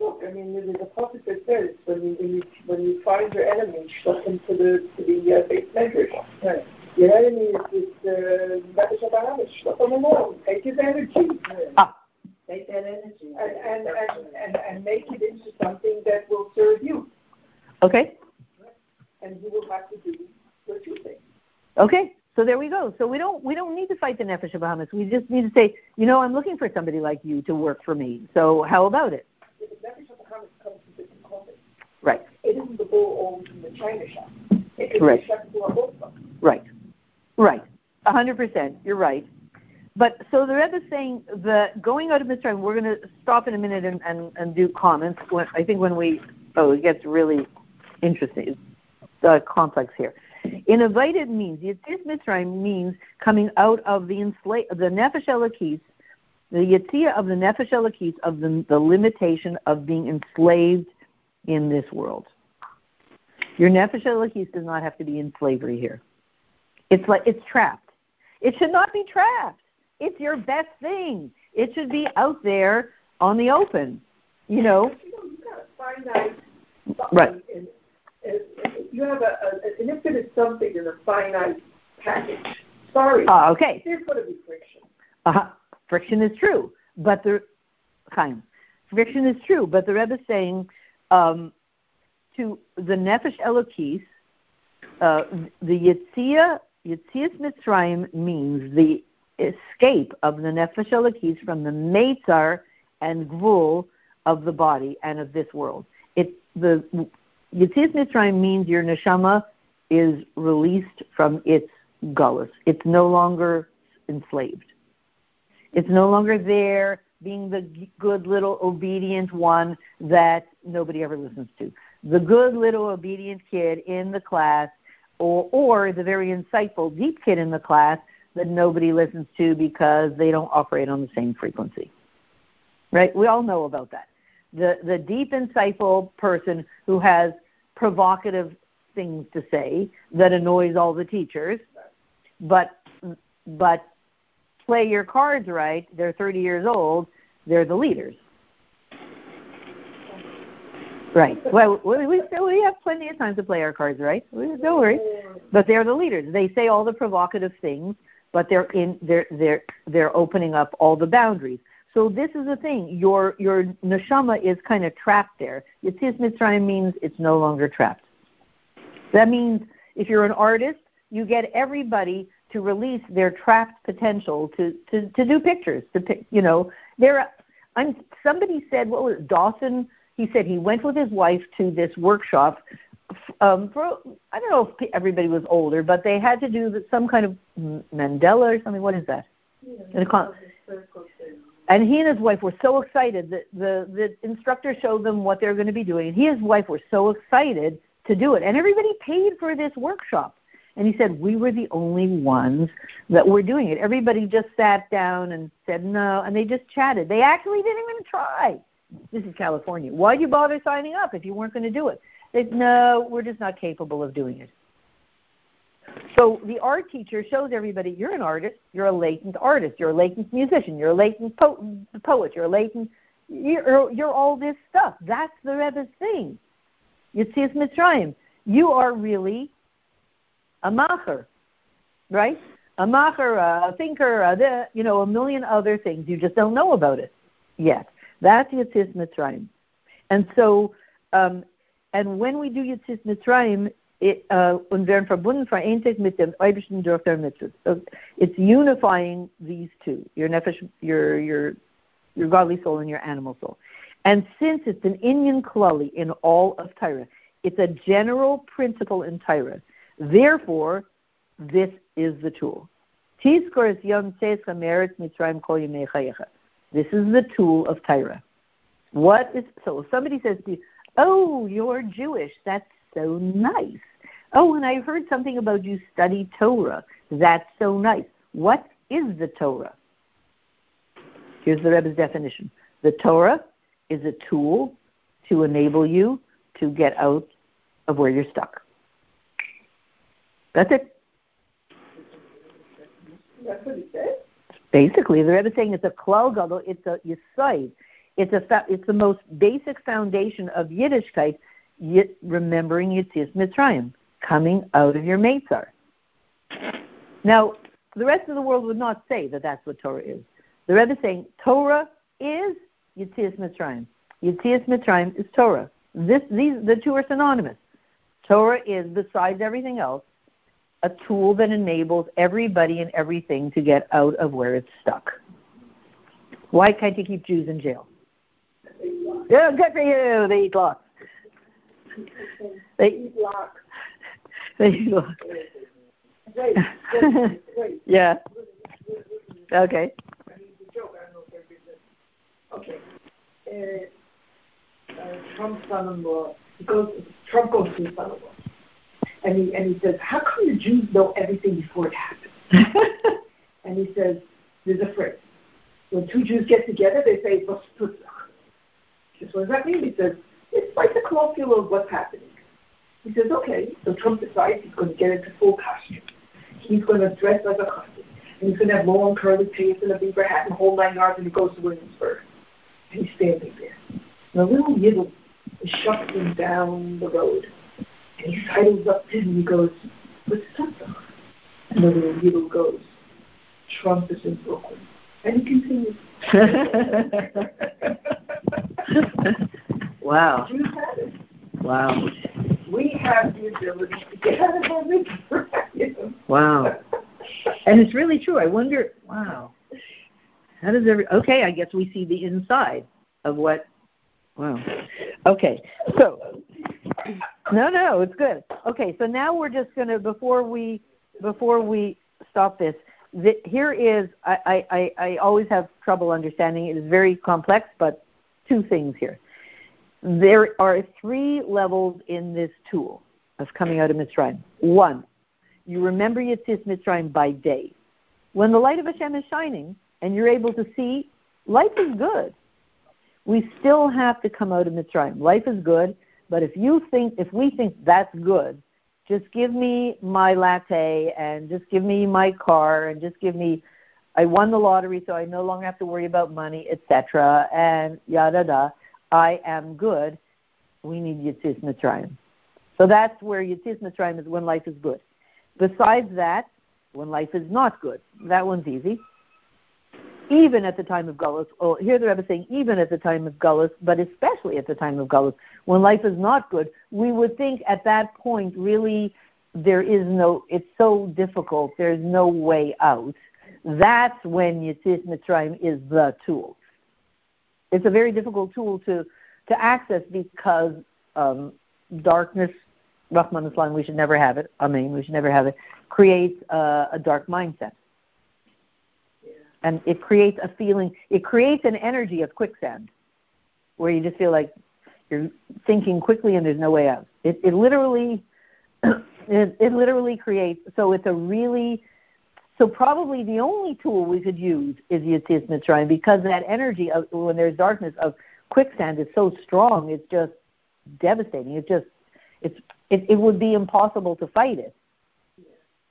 Look, I mean, there's a prophet that says when you when you when you find your enemy, shut them to the to the uh, base measure. Right. Your enemy is this Nefesh HaBahamis. Let them alone. Take his energy. Ah. Take that energy. And, and, and, and, and make it into something that will serve you. Okay. And you will have to do what you think. Okay. So there we go. So we don't we don't need to fight the nefesh of Bahamis. We just need to say, you know, I'm looking for somebody like you to work for me. So how about it? The nefesh of Bahamis comes from different clothing. Right. It isn't the bull always in the china shop. It is right. the chef who are both Right. Right. A hundred percent. You're right. But so the Rebbe is saying that going out of Mitzrayim, we're going to stop in a minute and, and, and do comments. When, I think when we, oh, it gets really interesting, uh, complex here. In Invited means, Yitzis Mitzrayim means coming out of the enslaved, the Nefesh Elokis, the Yitzia of the Nefesh Elokis, of the, the limitation of being enslaved in this world. Your Nefesh Elokis does not have to be in slavery here. It's like it's trapped. It should not be trapped. It's your best thing. It should be out there on the open. You know. You know, you got a finite right. In, you have a, a, an infinite something in a finite package. Sorry. Uh, okay. There's going to be friction. Uh, friction is true, but the kind friction is true, but the Rebbe is saying um, to the Nefesh Elokis, uh, the Yitzia Yitzias Mitzrayim means the escape of the Nefesh Elokis from the Meitzar and Gvul of the body and of this world. It the Yitzias Mitzrayim means your neshama is released from its gullus. It's no longer enslaved. It's no longer there being the good little obedient one that nobody ever listens to. The good little obedient kid in the class or, or the very insightful deep kid in the class that nobody listens to because they don't operate on the same frequency. Right? We all know about that. The the deep insightful person who has provocative things to say that annoys all the teachers, but but play your cards right, they're 30 years old, they're the leaders. Right. Well, we, we we have plenty of time to play our cards right. Don't worry. But they're the leaders. They say all the provocative things, but they're in they're they're they're opening up all the boundaries. So this is the thing. Your your neshama is kind of trapped there. Yitzias Mitzrayim means it's no longer trapped. That means if you're an artist, you get everybody to release their trapped potential to to, to do pictures. To pick, you know, there. I'm somebody said what was it, Dawson he said he went with his wife to this workshop. Um, for I don't know if everybody was older, but they had to do some kind of mandala or something. What is that? Yeah, and he and his wife were so excited that the the instructor showed them what they're going to be doing. And he and his wife were so excited to do it, and everybody paid for this workshop. And he said we were the only ones that were doing it. Everybody just sat down and said no, and they just chatted. They actually didn't even try. This is California. Why'd you bother signing up if you weren't going to do it? Said, no, we're just not capable of doing it. So the art teacher shows everybody you're an artist, you're a latent artist, you're a latent musician, you're a latent po- poet, you're a latent, you're, you're all this stuff. That's the Rebbe's thing. Yitzias Mitzrayim. You are really a macher, right? A macher, a thinker, a you know, a million other things. You just don't know about it yet. That's Yitzis Mitzrayim. And so, um, and when we do Yitzis Mitzrayim, it, uh, it's unifying these two, your nefesh, your, your, your godly soul and your animal soul. And since it's an Inyan Klali in all of Torah, it's a general principle in Torah. Therefore, this is the tool. This is the tool of Torah. What is so? If somebody says "Oh, you're Jewish," that's so nice. Oh, and I heard something about you study Torah. That's so nice. What is the Torah? Here's the Rebbe's definition: the Torah is a tool to enable you to get out of where you're stuck. That's it. That's what he said. Basically, the Rebbe is saying it's a klal gadol, it's a yisoid. It's a it's the most basic foundation of Yiddishkeit, yet remembering Yitzias Mitzrayim, coming out of your Meitzar. Now, the rest of the world would not say that that's what Torah is. The Rebbe is saying Torah is Yitzias Mitzrayim. Yitzias Mitzrayim is Torah. This, these, the two are synonymous. Torah is, besides everything else, a tool that enables everybody and everything to get out of where it's stuck. Why can't you keep Jews in jail? Yeah, good for you. They eat lots. They eat lots. They eat lots. yeah. Okay. Okay. Uh, uh, Trump's son-in-law. Goes. Trump goes to his son-in-law and he and he says, "How come the Jews know everything before it happens?" and he says, "There's a phrase. When two Jews get together, they say "What's What does that mean? He says, "It's like the colloquial of what's happening." He says, "Okay." So Trump decides he's going to get into full costume. He's going to dress like a cousin, and he's going to have long curly pants and a beaver hat and whole nine yards, and he goes to Williamsburg, and he's standing there. And a little yidel is shuffling down the road And he sidles up to him and he goes, What's up, And the little needle goes, Trump is in Brooklyn. And he continues. wow. Had it. Wow. We have the ability to get out of our misery. Wow. And it's really true. I wonder, wow. How does every okay, I guess we see the inside of what wow. Okay. So no, no, it's good. Okay, so now we're just gonna before we before we stop this, here is I, I, I always have trouble understanding it is very complex, but two things here. There are three levels in this tool of coming out of Mitzrayim. One, you remember Yitzis Mitzrayim by day. When the light of Hashem is shining and you're able to see, life is good. We still have to come out of Mitzrayim. Life is good, but if you think, if we think that's good, just give me my latte and just give me my car and just give me I won the lottery so I no longer have to worry about money, etc. and yada da. I am good. We need Yitzis Mitzrayim. So that's where Yitzis Mitzrayim is when life is good. Besides that, when life is not good, that one's easy. Even at the time of Gullus, or here the Rebbe saying even at the time of Gullus, but especially at the time of Gullus, when life is not good, we would think at that point really there is no, it's so difficult, there's no way out. That's when Yitzis Mitzrayim is the tool. It's a very difficult tool to, to access because um, darkness Rachmana Litzlan, we should never have it. I mean, we should never have it. Creates a, a dark mindset. And it creates a feeling, it creates an energy of quicksand where you just feel like you're thinking quickly and there's no way out. It, it literally, it, it literally creates, so it's a really, so probably the only tool we could use is Yitzis Mitzrayim because that energy of when there's darkness of quicksand is so strong, it's just devastating. It just it's it, it would be impossible to fight it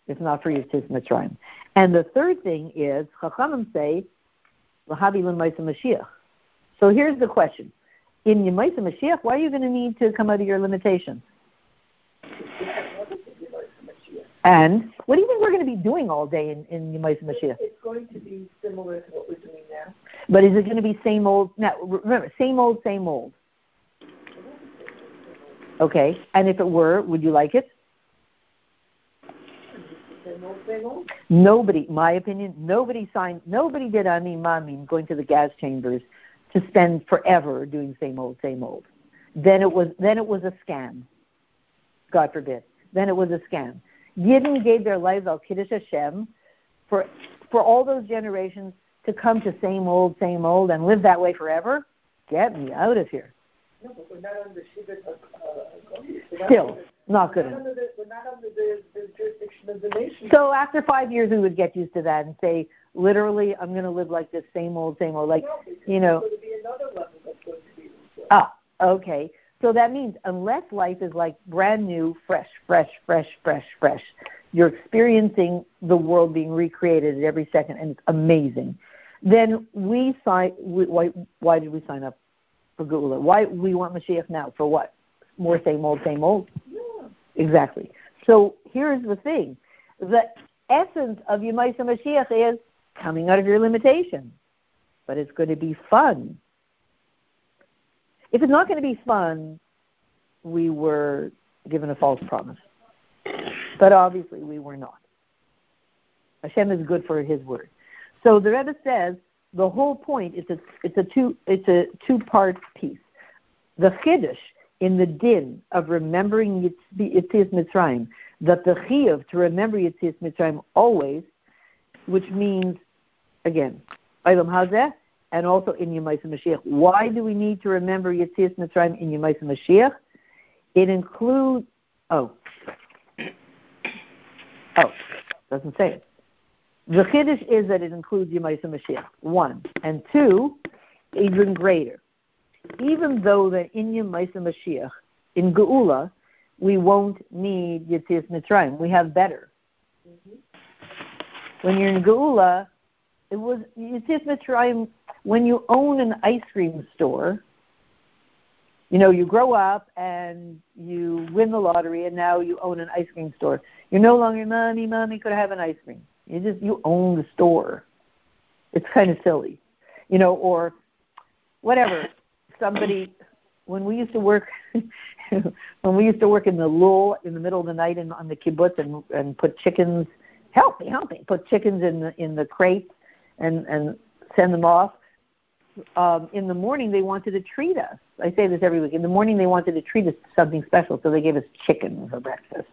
if not for Yitzis Mitzrayim. And the third thing is Chachamim say Lahavi L'Maisa Mashiach. So here's the question: In Yemaisa Mashiach, why are you going to need to come out of your limitations? And what do you think we're going to be doing all day in, in Yemaisa Mashiach? It's going to be similar to what we're doing now. But is it going to be same old? Now, remember, same old, same old. Okay. And if it were, would you like it? Nobody, my opinion, nobody signed, nobody did Ani Maamin going to the gas chambers to spend forever doing same old, same old. Then it was, then it was a scam. God forbid. Then it was a scam. Yidden gave their lives al Kiddush Hashem for, for all those generations to come to same old, same old and live that way forever. Get me out of here. Not Still, not good enough. So after five years, we would get used to that and say, literally, I'm going to live like this same old, same old. Like, you know. Ah, okay. So that means unless life is like brand new, fresh, fresh, fresh, fresh, fresh, you're experiencing the world being recreated at every second, and it's amazing. Then we sign. Why? Why did we sign up for Geula. Why we want Mashiach now? For what? More same old, same old. Yeah. Exactly. So here's the thing: the essence of Yemaisa Mashiach is coming out of your limitations, but it's going to be fun. If it's not going to be fun, we were given a false promise. But obviously, we were not. Hashem is good for His word. So the Rebbe says the whole point is a, it's a two it's a two part piece. The chiddush in the din of remembering Yitzias Mitzrayim, that the chiyuv to remember Yitzias Mitzrayim always, which means again, Eilam Hazeh, and also in Yemaisa Mashiach. Why do we need to remember Yitzias Mitzrayim in Yemaisa Mashiach? It includes oh oh doesn't say it. The chiddush is that it includes Yemaisa Mashiach, one. And two, even greater. Even though that in Yemaisa Mashiach, in Geula, we won't need Yitzias Mitzrayim. We have better. Mm-hmm. When you're in Geula, it was Yitzias Mitzrayim, when you own an ice cream store, You know, you grow up and you win the lottery, and now you own an ice cream store. You're no longer mommy, mommy. Could I have an ice cream? You just you own the store. It's kind of silly, you know, or whatever. Somebody when we used to work when we used to work in the lul in the middle of the night in, on the kibbutz and and put chickens help me help me put chickens in the in the crates and and send them off um in the morning they wanted to treat us i say this every week in the morning they wanted to treat us something special so they gave us chicken for breakfast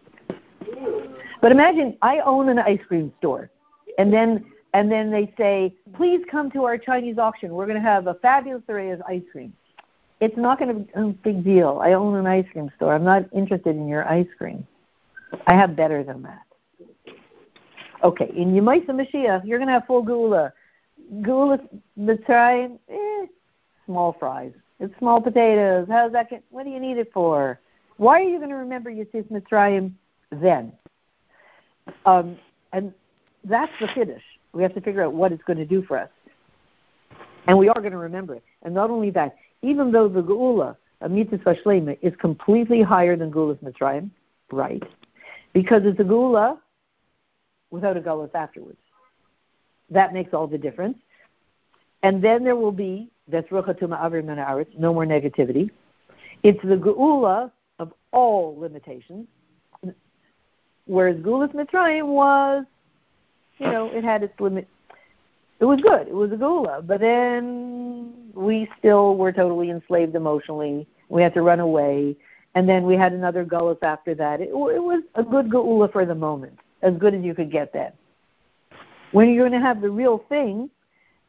but imagine i own an ice cream store and then and then they say please come to our chinese auction we're going to have a fabulous array of ice cream it's not going to be a big deal. I own an ice cream store. I'm not interested in your ice cream. I have better than that. Okay, in Yemaisa Mashiach, you're going to have full gula. Gula Mitzrayim, eh, small fries. It's small potatoes. How's that? Get, what do you need it for? Why are you going to remember Yitzis Mitzrayim then? Um, and that's the chiddush. We have to figure out what it's going to do for us. And we are going to remember it. And not only that, even though the Geula, a mitzvah shlema, is completely higher than Geula's Mitzrayim, right? Because it's a Geula without a Gullus afterwards. That makes all the difference. And then there will be, that's Ruchatuma Avrim and no more negativity. It's the Geula of all limitations, whereas Geulas Mitzrayim was, you know, it had its limit, it was good. It was a gula, but then we still were totally enslaved emotionally. We had to run away, and then we had another gullus after that. It, it was a good gula for the moment, as good as you could get then. When you're going to have the real thing,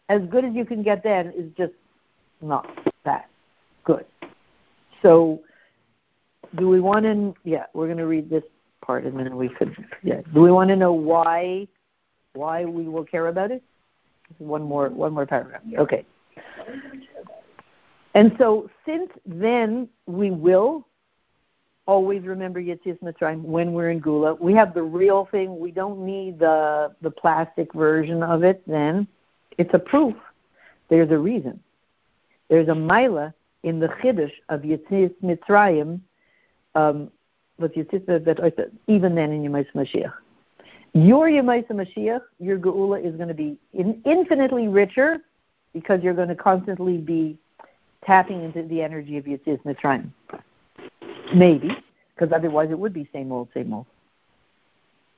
as good as you can get then is just not that good. So, do we want to? Yeah, we're going to read this part, and then we could. Yeah. Do we want to know why? Why we will care about it? One more, one more paragraph. Okay. And so, since then we will always remember Yetzias Mitzrayim when we're in Gula. We have the real thing. We don't need the the plastic version of it. Then it's a proof. There's a reason. There's a mila in the chiddush of Yetzias Mitzrayim. Um, but that even then in Yemais Mashiach. Your Yemaisa Mashiach, your Geula is going to be in, infinitely richer because you're going to constantly be tapping into the energy of Yitzis Mitzrayim. Maybe, because otherwise it would be same old, same old.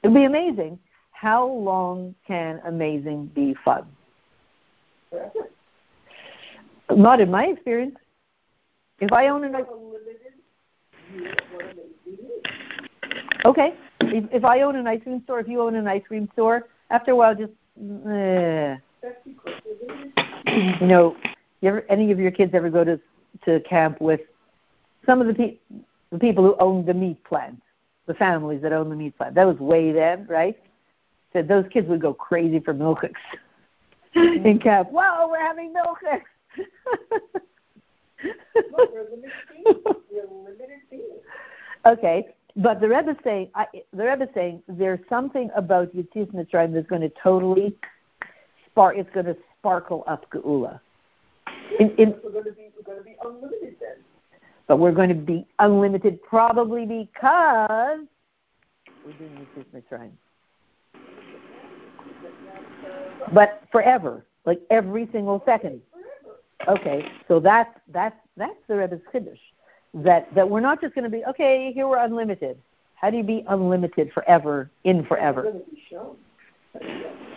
It would be amazing. How long can amazing be fun? Not in my experience. If I own an okay, if, if I own an ice cream store, if you own an ice cream store, after a while, just eh. you know, you ever, any of your kids ever go to to camp with some of the pe- the people who own the meat plant, the families that own the meat plant? That was way then, right? Said so those kids would go crazy for milkshakes mm-hmm. in camp. Whoa, we're having milkshakes. okay, but the Rebbe is saying, I, the Rebbe saying there's something about Yitzis Mitzrayim that's going to totally spark. It's going to sparkle up Geula. In, in, we're going to be we're going to be unlimited then. But we're going to be unlimited probably because we're doing Yitzis Mitzrayim. But forever, like every single second. Okay, so that's that's that's the Rebbe's chiddush that that we're not just going to be okay. Here we're unlimited. How do you be unlimited forever in forever?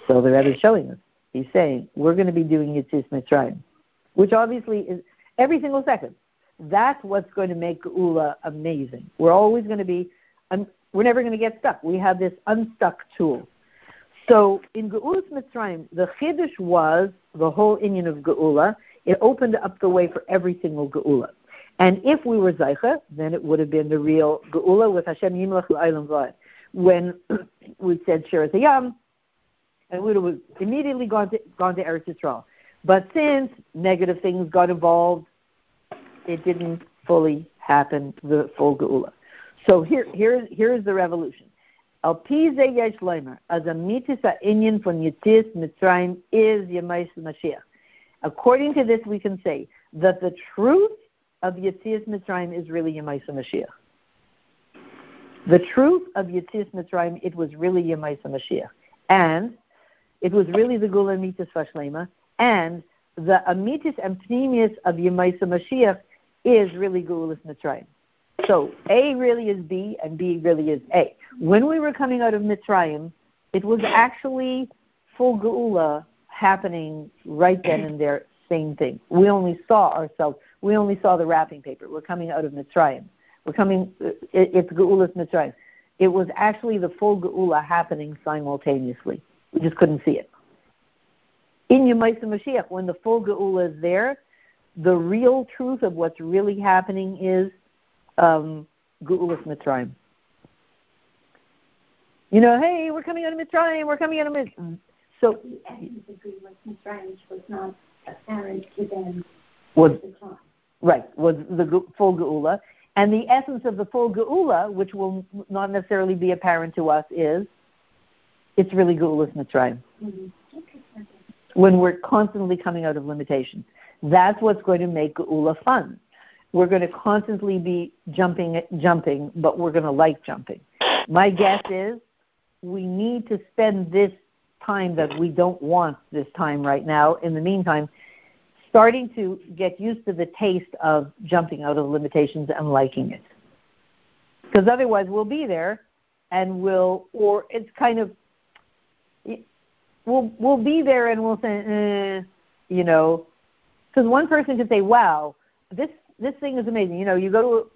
So the Rebbe is showing us. He's saying we're going to be doing Yitzis Mitzrayim, which obviously is every single second. That's what's going to make Ula amazing. We're always going to be, un- we're never going to get stuck. We have this unstuck tool. So in Geulas Mitzrayim, the Chiddush was the whole inyan of Geula. It opened up the way for every single Geula. And if we were Zeicha, then it would have been the real Geula with Hashem Yimlach L'Aylam V'ad. When we said Shirat Hayam, and we would have immediately gone to, gone to Eretz Yisrael. But since negative things got involved, it didn't fully happen, the full Geula. So here, here, here is the revolution. Al Pize Yesh Leimer, as a mitzvah inyan from Yitzis Mitzrayim is Yemais Mashiach. According to this, we can say that the truth of Yetzias Mitzrayim is really Yemaisa Mashiach. The truth of Yetzias Mitzrayim, it was really Yemaisa Mashiach. And it was really the Gula Mitzvah Vashlema, and the Amitis and Pnimius of Yemaisa Mashiach is really Gulas Mitzrayim. So A really is B, and B really is A. When we were coming out of Mitzrayim, it was actually full Geula happening right then and there, same thing. We only saw ourselves, we only saw the wrapping paper. We're coming out of Mitzrayim. We're coming, it, it's Geulas Mitzrayim. It was actually the full Geula happening simultaneously. We just couldn't see it. In Yemaisa Mashiach, when the full Geula is there, the real truth of what's really happening is um, Geulas Mitzrayim. You know, hey, we're coming out of Mitzrayim, we're coming out of Mitzrayim. So, the essence of Mitzrayim was not apparent to them was, the time. Right, was the full Geula. And the essence of the full Geula, which will not necessarily be apparent to us, is it's really Geulas Mitzrayim. Mm-hmm. Okay. When we're constantly coming out of limitations. That's what's going to make Geula fun. We're going to constantly be jumping, jumping, but we're going to like jumping. My guess is we need to spend this time that we don't want this time right now. In the meantime, starting to get used to the taste of jumping out of limitations and liking it. Because otherwise, we'll be there and we'll, or it's kind of, we'll we'll be there and we'll say, eh, you know, because one person could say, "Wow, this this thing is amazing." You know, you go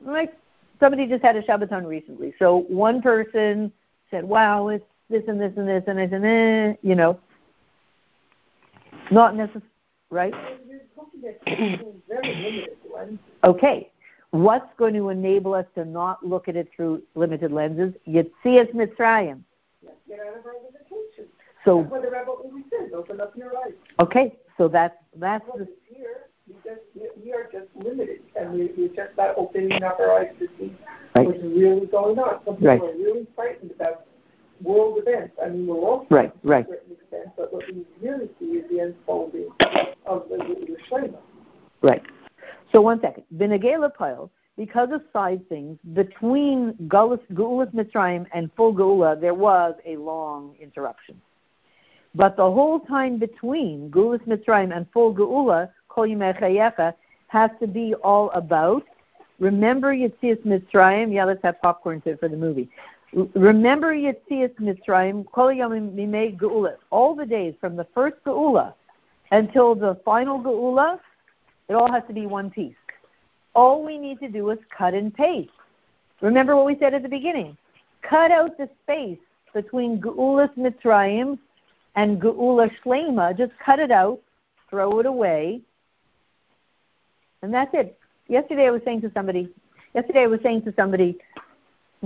to like somebody just had a Shabbaton recently, so one person said, "Wow, it's this and this and this," and I said, "Eh," you know, not necessarily, right? Okay. What's going to enable us to not look at it through limited lenses? Yetzias Mitzrayim. Get out of our limitations. So That's what the Rebbe always says, open up your eyes. okay, so that's that's the here, we just, we- we are just limited, and we, we're just not opening up our eyes to see Right. what's really going on. Some people Right. are really frightened about world events. I mean, we're all Right, right. extent, but what we really see is the unfolding of the, the. Right. So one second. Benegela Pile, because of side things, between Gulas, Geulas Mitzrayim and full Geula, there was a long interruption. But the whole time between Geulas Mitzrayim and full Geula, Kol has to be all about, remember Yetzias Mitzrayim, yeah, let's have popcorn for the movie. Remember Yetzias Mitzrayim, Kol Yimei Geula, all the days from the first Geula until the final Geula, it all has to be one piece. All we need to do is cut and paste. Remember what we said at the beginning. Cut out the space between Geulas Mitzrayim and Geula Shlema. Just cut it out, throw it away, and that's it. Yesterday I was saying to somebody, yesterday I was saying to somebody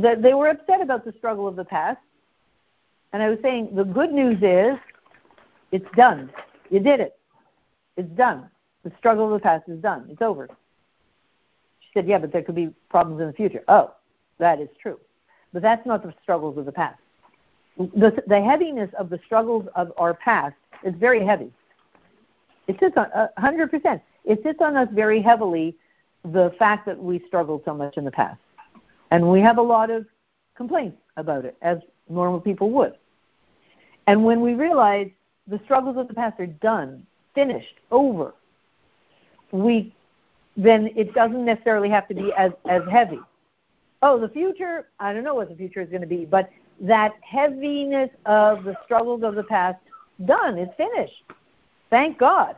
that they were upset about the struggle of the past, and I was saying the good news is it's done. You did it. It's done. The struggle of the past is done. It's over. She said, Yeah, but there could be problems in the future. Oh, that is true. But that's not the struggles of the past. The, the heaviness of the struggles of our past is very heavy. It sits on uh, 100%. It sits on us very heavily the fact that we struggled so much in the past. And we have a lot of complaints about it, as normal people would. And when we realize the struggles of the past are done, finished, over, we then it doesn't necessarily have to be as, as heavy. Oh, the future, I don't know what the future is going to be, but that heaviness of the struggles of the past, done, it's finished. Thank God.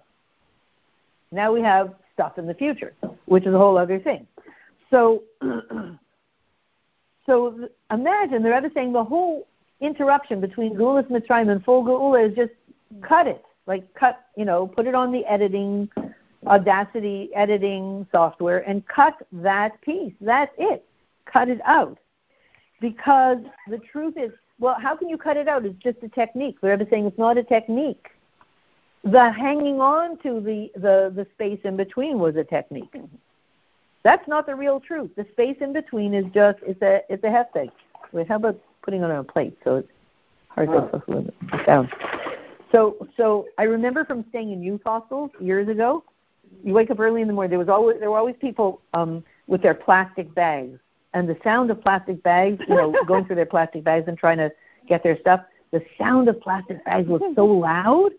Now we have stuff in the future, which is a whole other thing. So, so imagine the Rebbe saying the whole interruption between Gulas Mitzrayim and full Geula is just cut it, like cut, you know, put it on the editing Audacity editing software and cut that piece. That's it. Cut it out. Because the truth is, well, how can you cut it out? It's just a technique. The Rebbe saying it's not a technique. The hanging on to the, the, the space in between was a technique. That's not the real truth. The space in between is just it's a it's a hefsek. Wait, how about putting it on a plate so it's hard to put it down. So so I remember from staying in youth hostels years ago You wake up early in the morning. There was always there were always people um, with their plastic bags, and the sound of plastic bags, you know, going through their plastic bags and trying to get their stuff. The sound of plastic bags was so loud.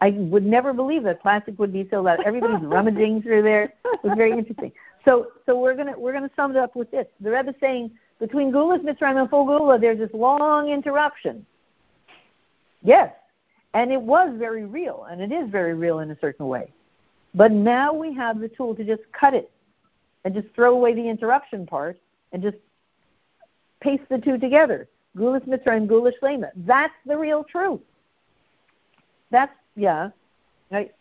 I would never believe that plastic would be so loud. Everybody's rummaging through there. It was very interesting. So, so we're gonna we're gonna sum it up with this. The Rebbe is saying between Gulas Mitzrayim and full Gula, there's this long interruption. Yes, and it was very real, and it is very real in a certain way. But now we have the tool to just cut it and just throw away the interruption part and just paste the two together. Gulas Mitzrayim, Gulas Shlema. That's the real truth. That's, yeah, right?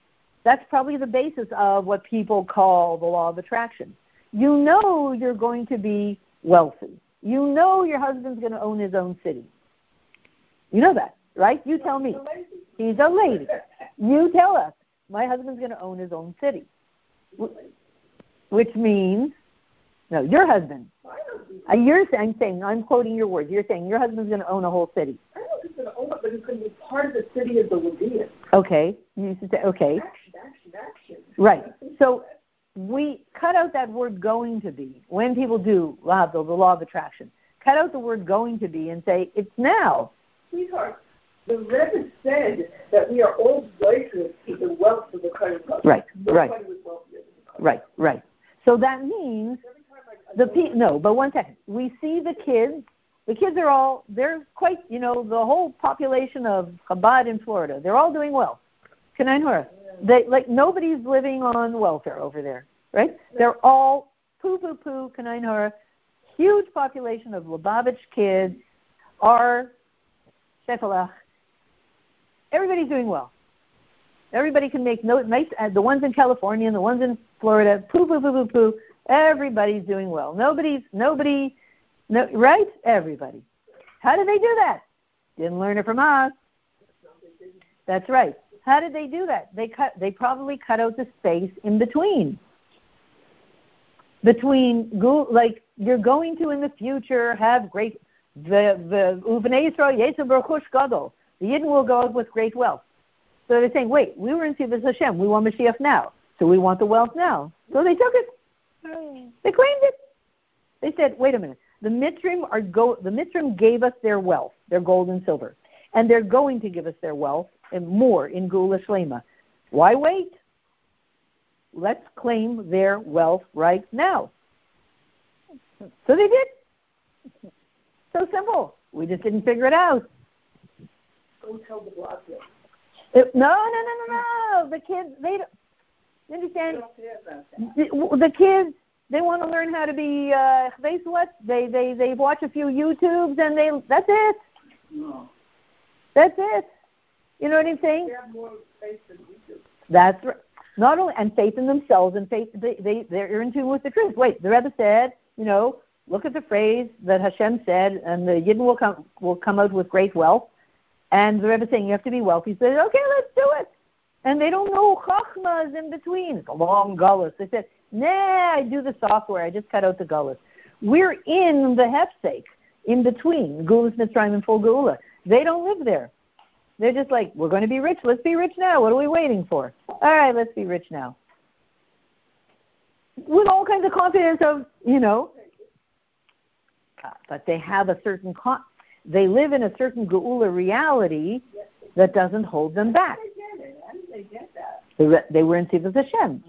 That's probably the basis of what people call the law of attraction. You know you're going to be wealthy. You know your husband's going to own his own city. You know that, right? You tell me. He's a lady. You tell us. My husband's going to own his own city. Which means, no, your husband. Uh, you're I'm saying, I'm quoting your words. You're saying your husband's going to own a whole city. I don't know if he's going to own it, but he's going to be part of the city of the Levian. Okay. You used to say, okay. Right. So we cut out that word going to be when people do uh, law, the law of attraction. Cut out the word going to be and say it's now. Sweetheart, the Rebbe said that we are all righteous to the wealth of the Kohen Right, right. Nobody was the Kohen Right, right. So that means Every time I- I the pe- no, but one second. We see the kids. The kids are all they're quite you know the whole population of Chabad in Florida. They're all doing well. Can I hear? They like nobody's living on welfare over there, right? They're all poo poo poo. I? Huge population of Lubavitch kids are Shefalach. Everybody's doing well. Everybody can make no nice. Uh, the ones in California and the ones in Florida, poo poo poo poo poo. Everybody's doing well. Nobody's nobody, no right? Everybody. How did they do that? Didn't learn it from us. That's right. How did they do that? They cut. They probably cut out the space in between. Between go like you're going to in the future have great the the Uvnei Yisrael Yetzer Baruch The Yidden will go out with great wealth. So they're saying, wait, we were in Tzivos Hashem. We want Mashiach now. So we want the wealth now. So they took it. Hmm. They claimed it. They said, wait a minute. The Mitzrim are go. The Mitzrim gave us their wealth, their gold and silver, and they're going to give us their wealth and more in Gula Shlema. Why wait? Let's claim their wealth right now. So they did. So simple. We just didn't figure it out. Go tell the. It, no, no, no, no, no. The kids, they don't. You understand? Don't care about that. The, the kids, they want to learn how to be. Uh, they what? They they they watch a few YouTubes and they. That's it. No. That's it. You know what I'm saying? They have more faith than we do. That's right. Not only and faith in themselves and faith they they they're in tune with the truth. Wait, the Rebbe said, you know, look at the phrase that Hashem said, and the Yidden will come will come out with great wealth. And the Rebbe saying you have to be wealthy. He said, okay, let's do it. And they don't know chachmas in between. It's a long gullus. They said, nah, I do the software. I just cut out the gullus. We're in the hefsek, in between Gulas Mitzrayim and full Geula. They don't live there. They're just like, we're going to be rich. Let's be rich now. What are we waiting for? All right, let's be rich now. With all kinds of confidence of, you know, but they have a certain con- they live in a certain geula reality that doesn't hold them back. They get it. They get that? Re- they were in Tzivos Hashem.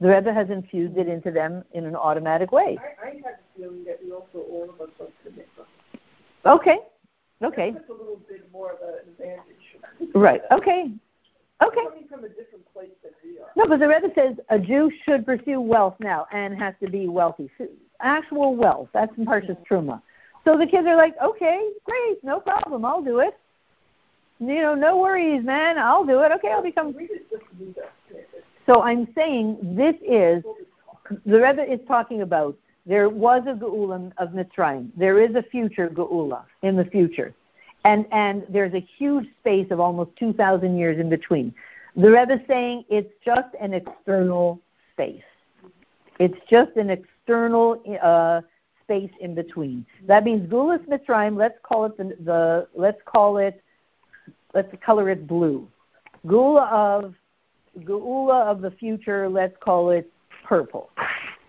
The Rebbe has infused it into them in an automatic way. I, I had the feeling that we also, all of us, are. Okay, okay, That's a little bit more of an advantage. Right, okay, okay. Coming from a different place than we are. No, but the Rebbe says a Jew should pursue wealth now and has to be wealthy. Actual wealth. That's in Parshas mm-hmm. Truma. So the kids are like, okay, great, no problem, I'll do it. You know, no worries, man, I'll do it. Okay, I'll become. We just just do that. So I'm saying this is the Rebbe is talking about. There was a geula of Mitzrayim. There is a future geula in the future, and and there's a huge space of almost 2,000 years in between. The Rebbe is saying it's just an external space. It's just an external uh, space in between. That means Gulas Mitzrayim. Let's call it the, the let's call it let's color it blue. Gula of Geula of the future, let's call it purple.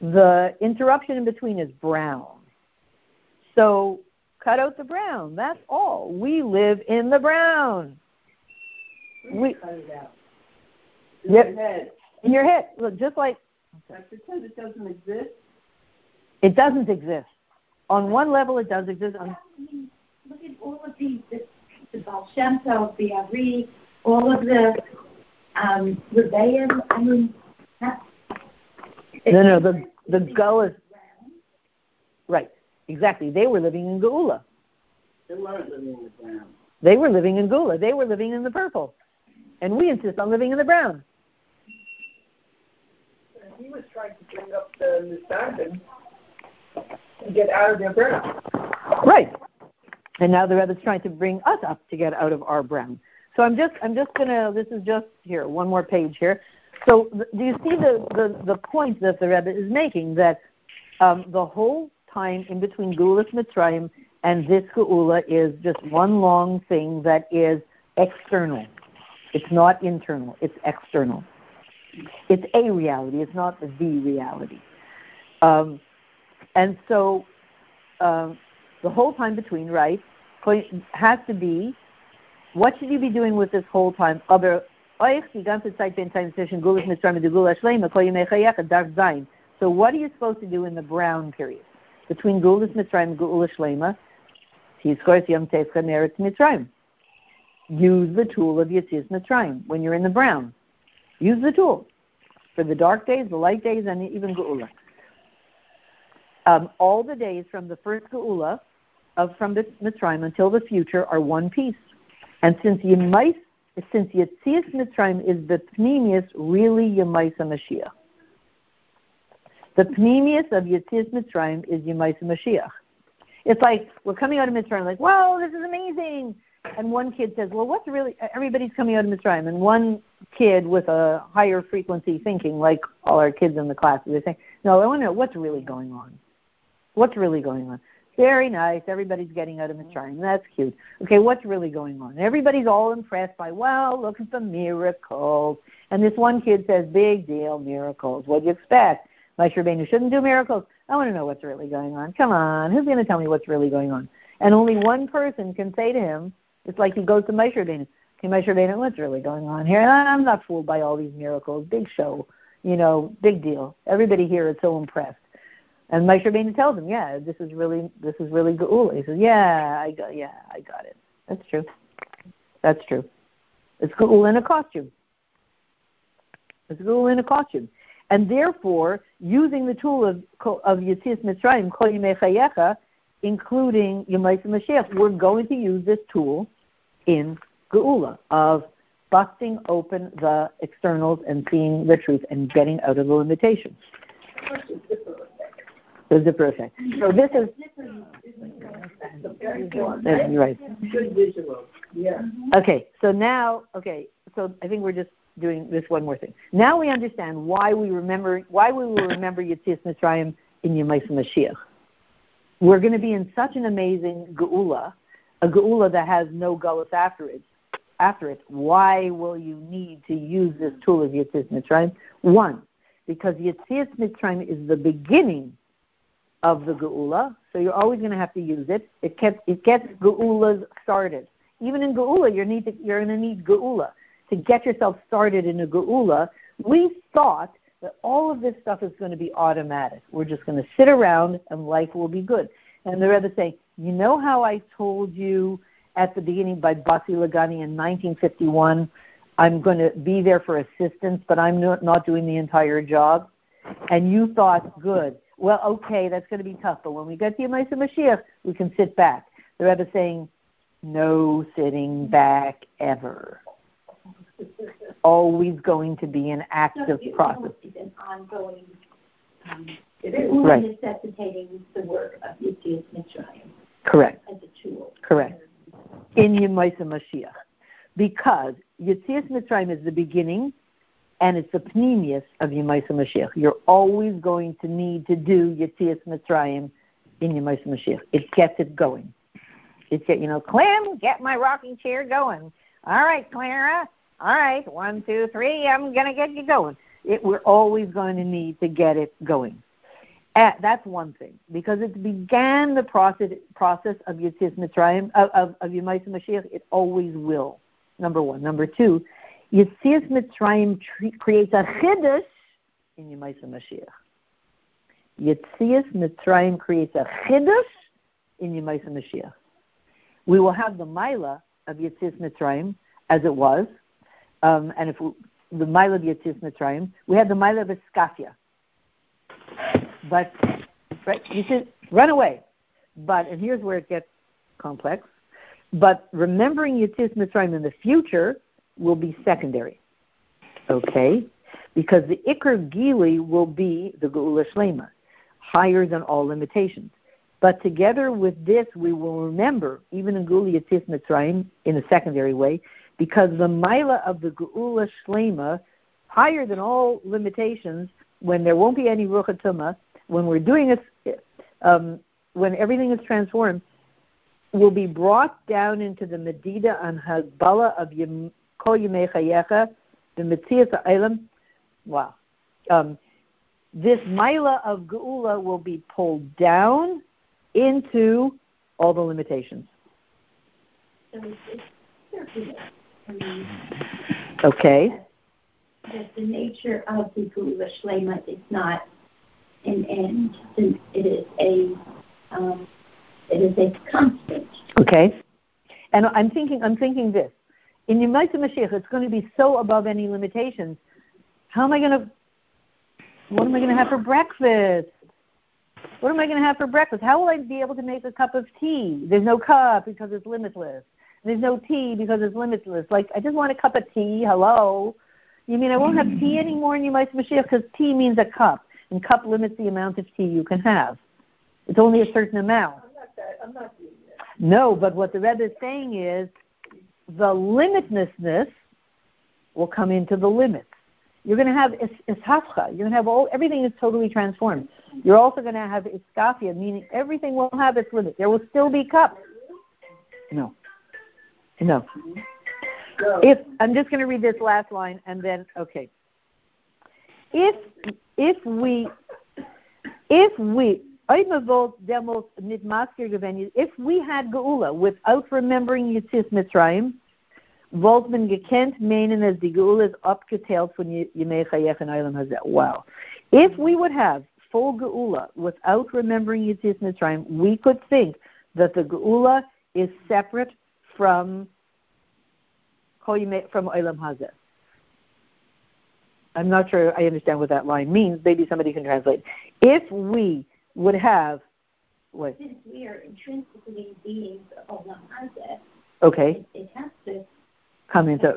The interruption in between is brown. So cut out the brown. That's all. We live in the brown. We cut it out. In yep. your head. In your head. Look, just like. I pretend it doesn't exist. It doesn't exist. On one level, it does exist. On... Look at all of these, the, the Baal Shem Tov, the Ari, all of the um, Rebbeim. I mean, no, no, the the go is. Exactly. They were living in Geula. They weren't living in the brown. They were living in Geula. They were living in the purple. And we insist on living in the brown. he was trying to bring up the Nisanim to get out of their brown. Right. And now the Rebbe's trying to bring us up to get out of our brown. So I'm just I'm just gonna this is just here one more page here. So do you see the the, the point that the Rebbe is making that um, the whole time in between Geulas Mitzrayim and this Geula is just one long thing that is external. It's not internal. It's external. It's a reality. It's not the reality. Um, and so um, the whole time between, right, has to be what should you be doing with this whole time? So what are you supposed to do in the brown period? Between Gulas Mitzrayim and Gula Shlema, Yom Tetzcha Meretz Mitzrayim. Use the tool of Yitzis Mitzrayim when you're in the brown. Use the tool for the dark days, the light days, and even Geula. Um, all the days from the first Geula of from the Mitzrayim until the future are one piece. And since Yemais, since Mitzrayim is the Pnimius, really Yemaisa Mashiach. The Pnimius of Yitzias Mitzrayim is Yemaisa Mashiach. It's like we're coming out of Mitzrayim, like, wow, this is amazing. And one kid says, well, what's really, everybody's coming out of Mitzrayim. And one kid with a higher frequency thinking, like all our kids in the class, they say, no, I want to know what's really going on. What's really going on? Very nice. Everybody's getting out of Mitzrayim. That's cute. Okay, what's really going on? Everybody's all impressed by, wow, look at the miracles. And this one kid says, big deal, miracles. What do you expect? My Rabbeinu shouldn't do miracles. I want to know what's really going on. Come on, who's going to tell me what's really going on? And only one person can say to him, it's like he goes to Moshe Rabbeinu. Okay, Moshe what's really going on here? And I'm not fooled by all these miracles. Big show, you know, big deal. Everybody here is so impressed. And Moshe tells him, "Yeah, this is really this is really Geula." He says, "Yeah, I got yeah, I got it. That's true. That's true. It's Geula in a costume. It's Geula in a costume." And therefore, using the tool of of Yitzias Mitzrayim, Kol Chayecha, including Yemais Mashiach, we're going to use this tool in Geula of busting open the externals and seeing the truth and getting out of the limitations. The zipper effect. So this is right. Good visual. Yeah. Okay. So now, okay. So I think we're just doing this one more thing. Now we understand why we remember why we will remember Yitzias Mitzrayim in Yemais Mashiach. We're going to be in such an amazing geula, a geula that has no gullus after it. After it, why will you need to use this tool of Yitzias Mitzrayim? One, because Yitzias Mitzrayim is the beginning of the geula, so you're always going to have to use it. It gets it gets geulas started. Even in geula, you need to, you're going to need geula to get yourself started in a geula. We thought that all of this stuff is going to be automatic. We're just going to sit around and life will be good. And the Rebbe saying, you know how I told you at the beginning by Basi Lagani in 1951, I'm going to be there for assistance, but I'm not doing the entire job. And you thought, good, well, okay, that's going to be tough, but when we get to Yemaisa Mashiach, we can sit back. The Rebbe saying, no sitting back ever. Always going to be an active process. It's an ongoing, um, it. Right. necessitating the work of Yitzias Mitzrayim. Correct. As a tool. Correct. In Yemaisa Mashiach. Because Yitzias Mitzrayim is the beginning and it's the pnimius of Yemaisa Mashiach. You're always going to need to do Yetzias Mitzrayim in Yemaisa Mashiach. It gets it going. It get you know, Clem, get my rocking chair going. All right, Clara, all right, one, two, three, I'm going to get you going. It, we're always going to need to get it going. Uh, that's one thing because it began the process process of Yitzis Mitzrayim of of, of Yemais Mashiach. It always will. Number one. Number two, Yitzis Mitzrayim tre- creates a chiddush in Yemais Mashiach. Yitzis Mitzrayim creates a chiddush in Yemais Mashiach. We will have the Mila of Yitzis Mitzrayim as it was, um, and if we, the Mila of Mitzrayim, we had the Mila of but right, you should run away. But and here's where it gets complex. But remembering Yitzis Mitzrayim in the future will be secondary. Okay? Because the Iker Gili will be the Geula Shlema, higher than all limitations. But together with this, we will remember, even in Geula Yitzis Mitzrayim, in a secondary way, because the Mila of the Geula Shlema, higher than all limitations, when there won't be any Rucha when we're doing it, um, when everything is transformed, will be brought down into the Medida and Hagbala of Yem, Kol Yemei Chayecha, the Metzias Eilam. Wow. Um, this Mila of Geula will be pulled down into all the limitations. Okay. That the nature of the Geula Shlema is not and and it is a um, it is a constant. Okay, and I'm thinking I'm thinking this in Yemais Mashiach, it's going to be so above any limitations. How am I going to? What am I going to have for breakfast? What am I going to have for breakfast? How will I be able to make a cup of tea? There's no cup because it's limitless. There's no tea because it's limitless. Like I just want a cup of tea. Hello. You mean I won't have tea anymore in Yemais Mashiach because tea means a cup and cup limits the amount of tea you can have. It's only a certain amount. I'm not that. I'm not doing that. No, but what the Rebbe is saying is the limitlessness will come into the limits. You're going to have ishafcha. You're going to have all everything is totally transformed. You're also going to have iskafia, meaning everything will have its limit. There will still be cups. No, no. If I'm just going to read this last line and then okay. If if we if we if we had Geula without remembering Yitzis Mitzrayim, wollt man gekent meinen as die Geula is abgeteilt von Yemei Chayech and Eilam Hazeh. Wow. If we would have full Geula without remembering Yitzis Mitzrayim, we could think that the Geula is separate from from Eilam Hazeh. I'm not sure I understand what that line means. Maybe somebody can translate. If we would have what? Since we are intrinsically beings of Olam okay, it, it, has to come into,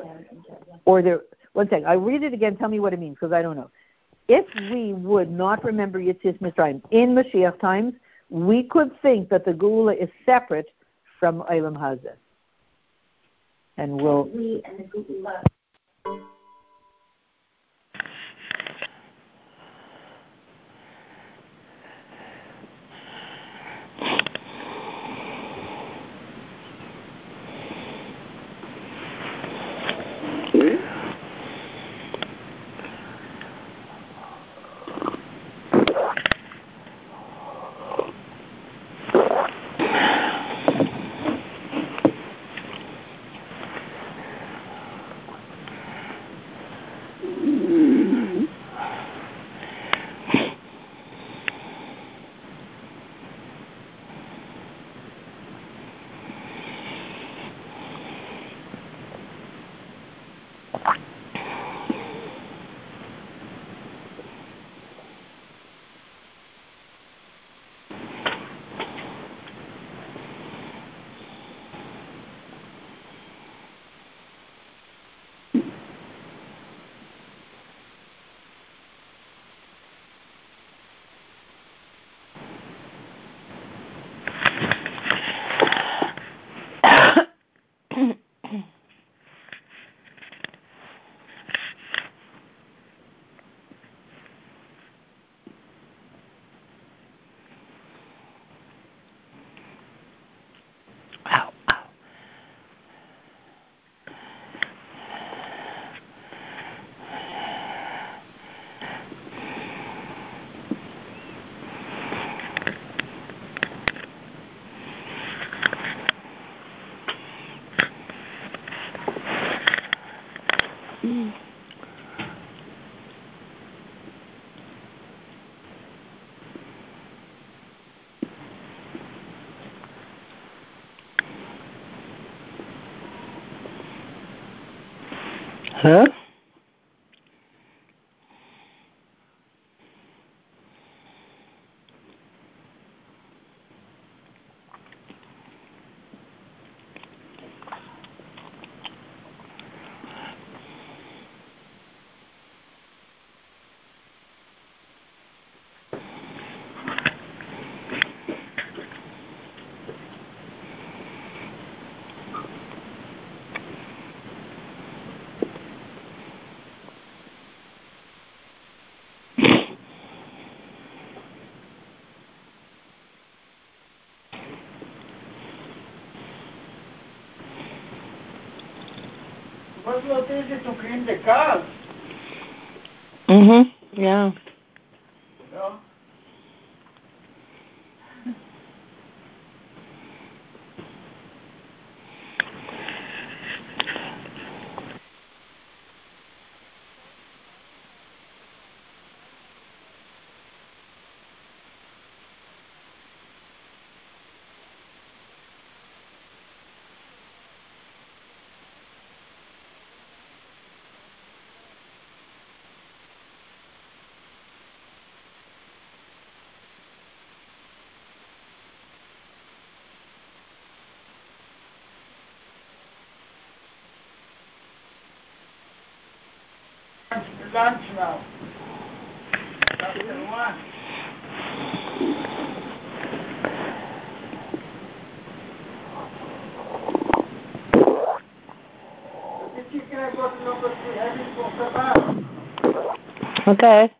or there. One second, I read it again. Tell me what it means because I don't know. If we would not remember Yitzis Mitzrayim in Mashiach times, we could think that the Geula is separate from Eilam Hazeh. And we'll. We the Geula Huh? Mas vocês estão crime de casa? Mhm. Yeah. Ja. Lunch now. After one. The chicken I got number three, have it for kebab. Okay.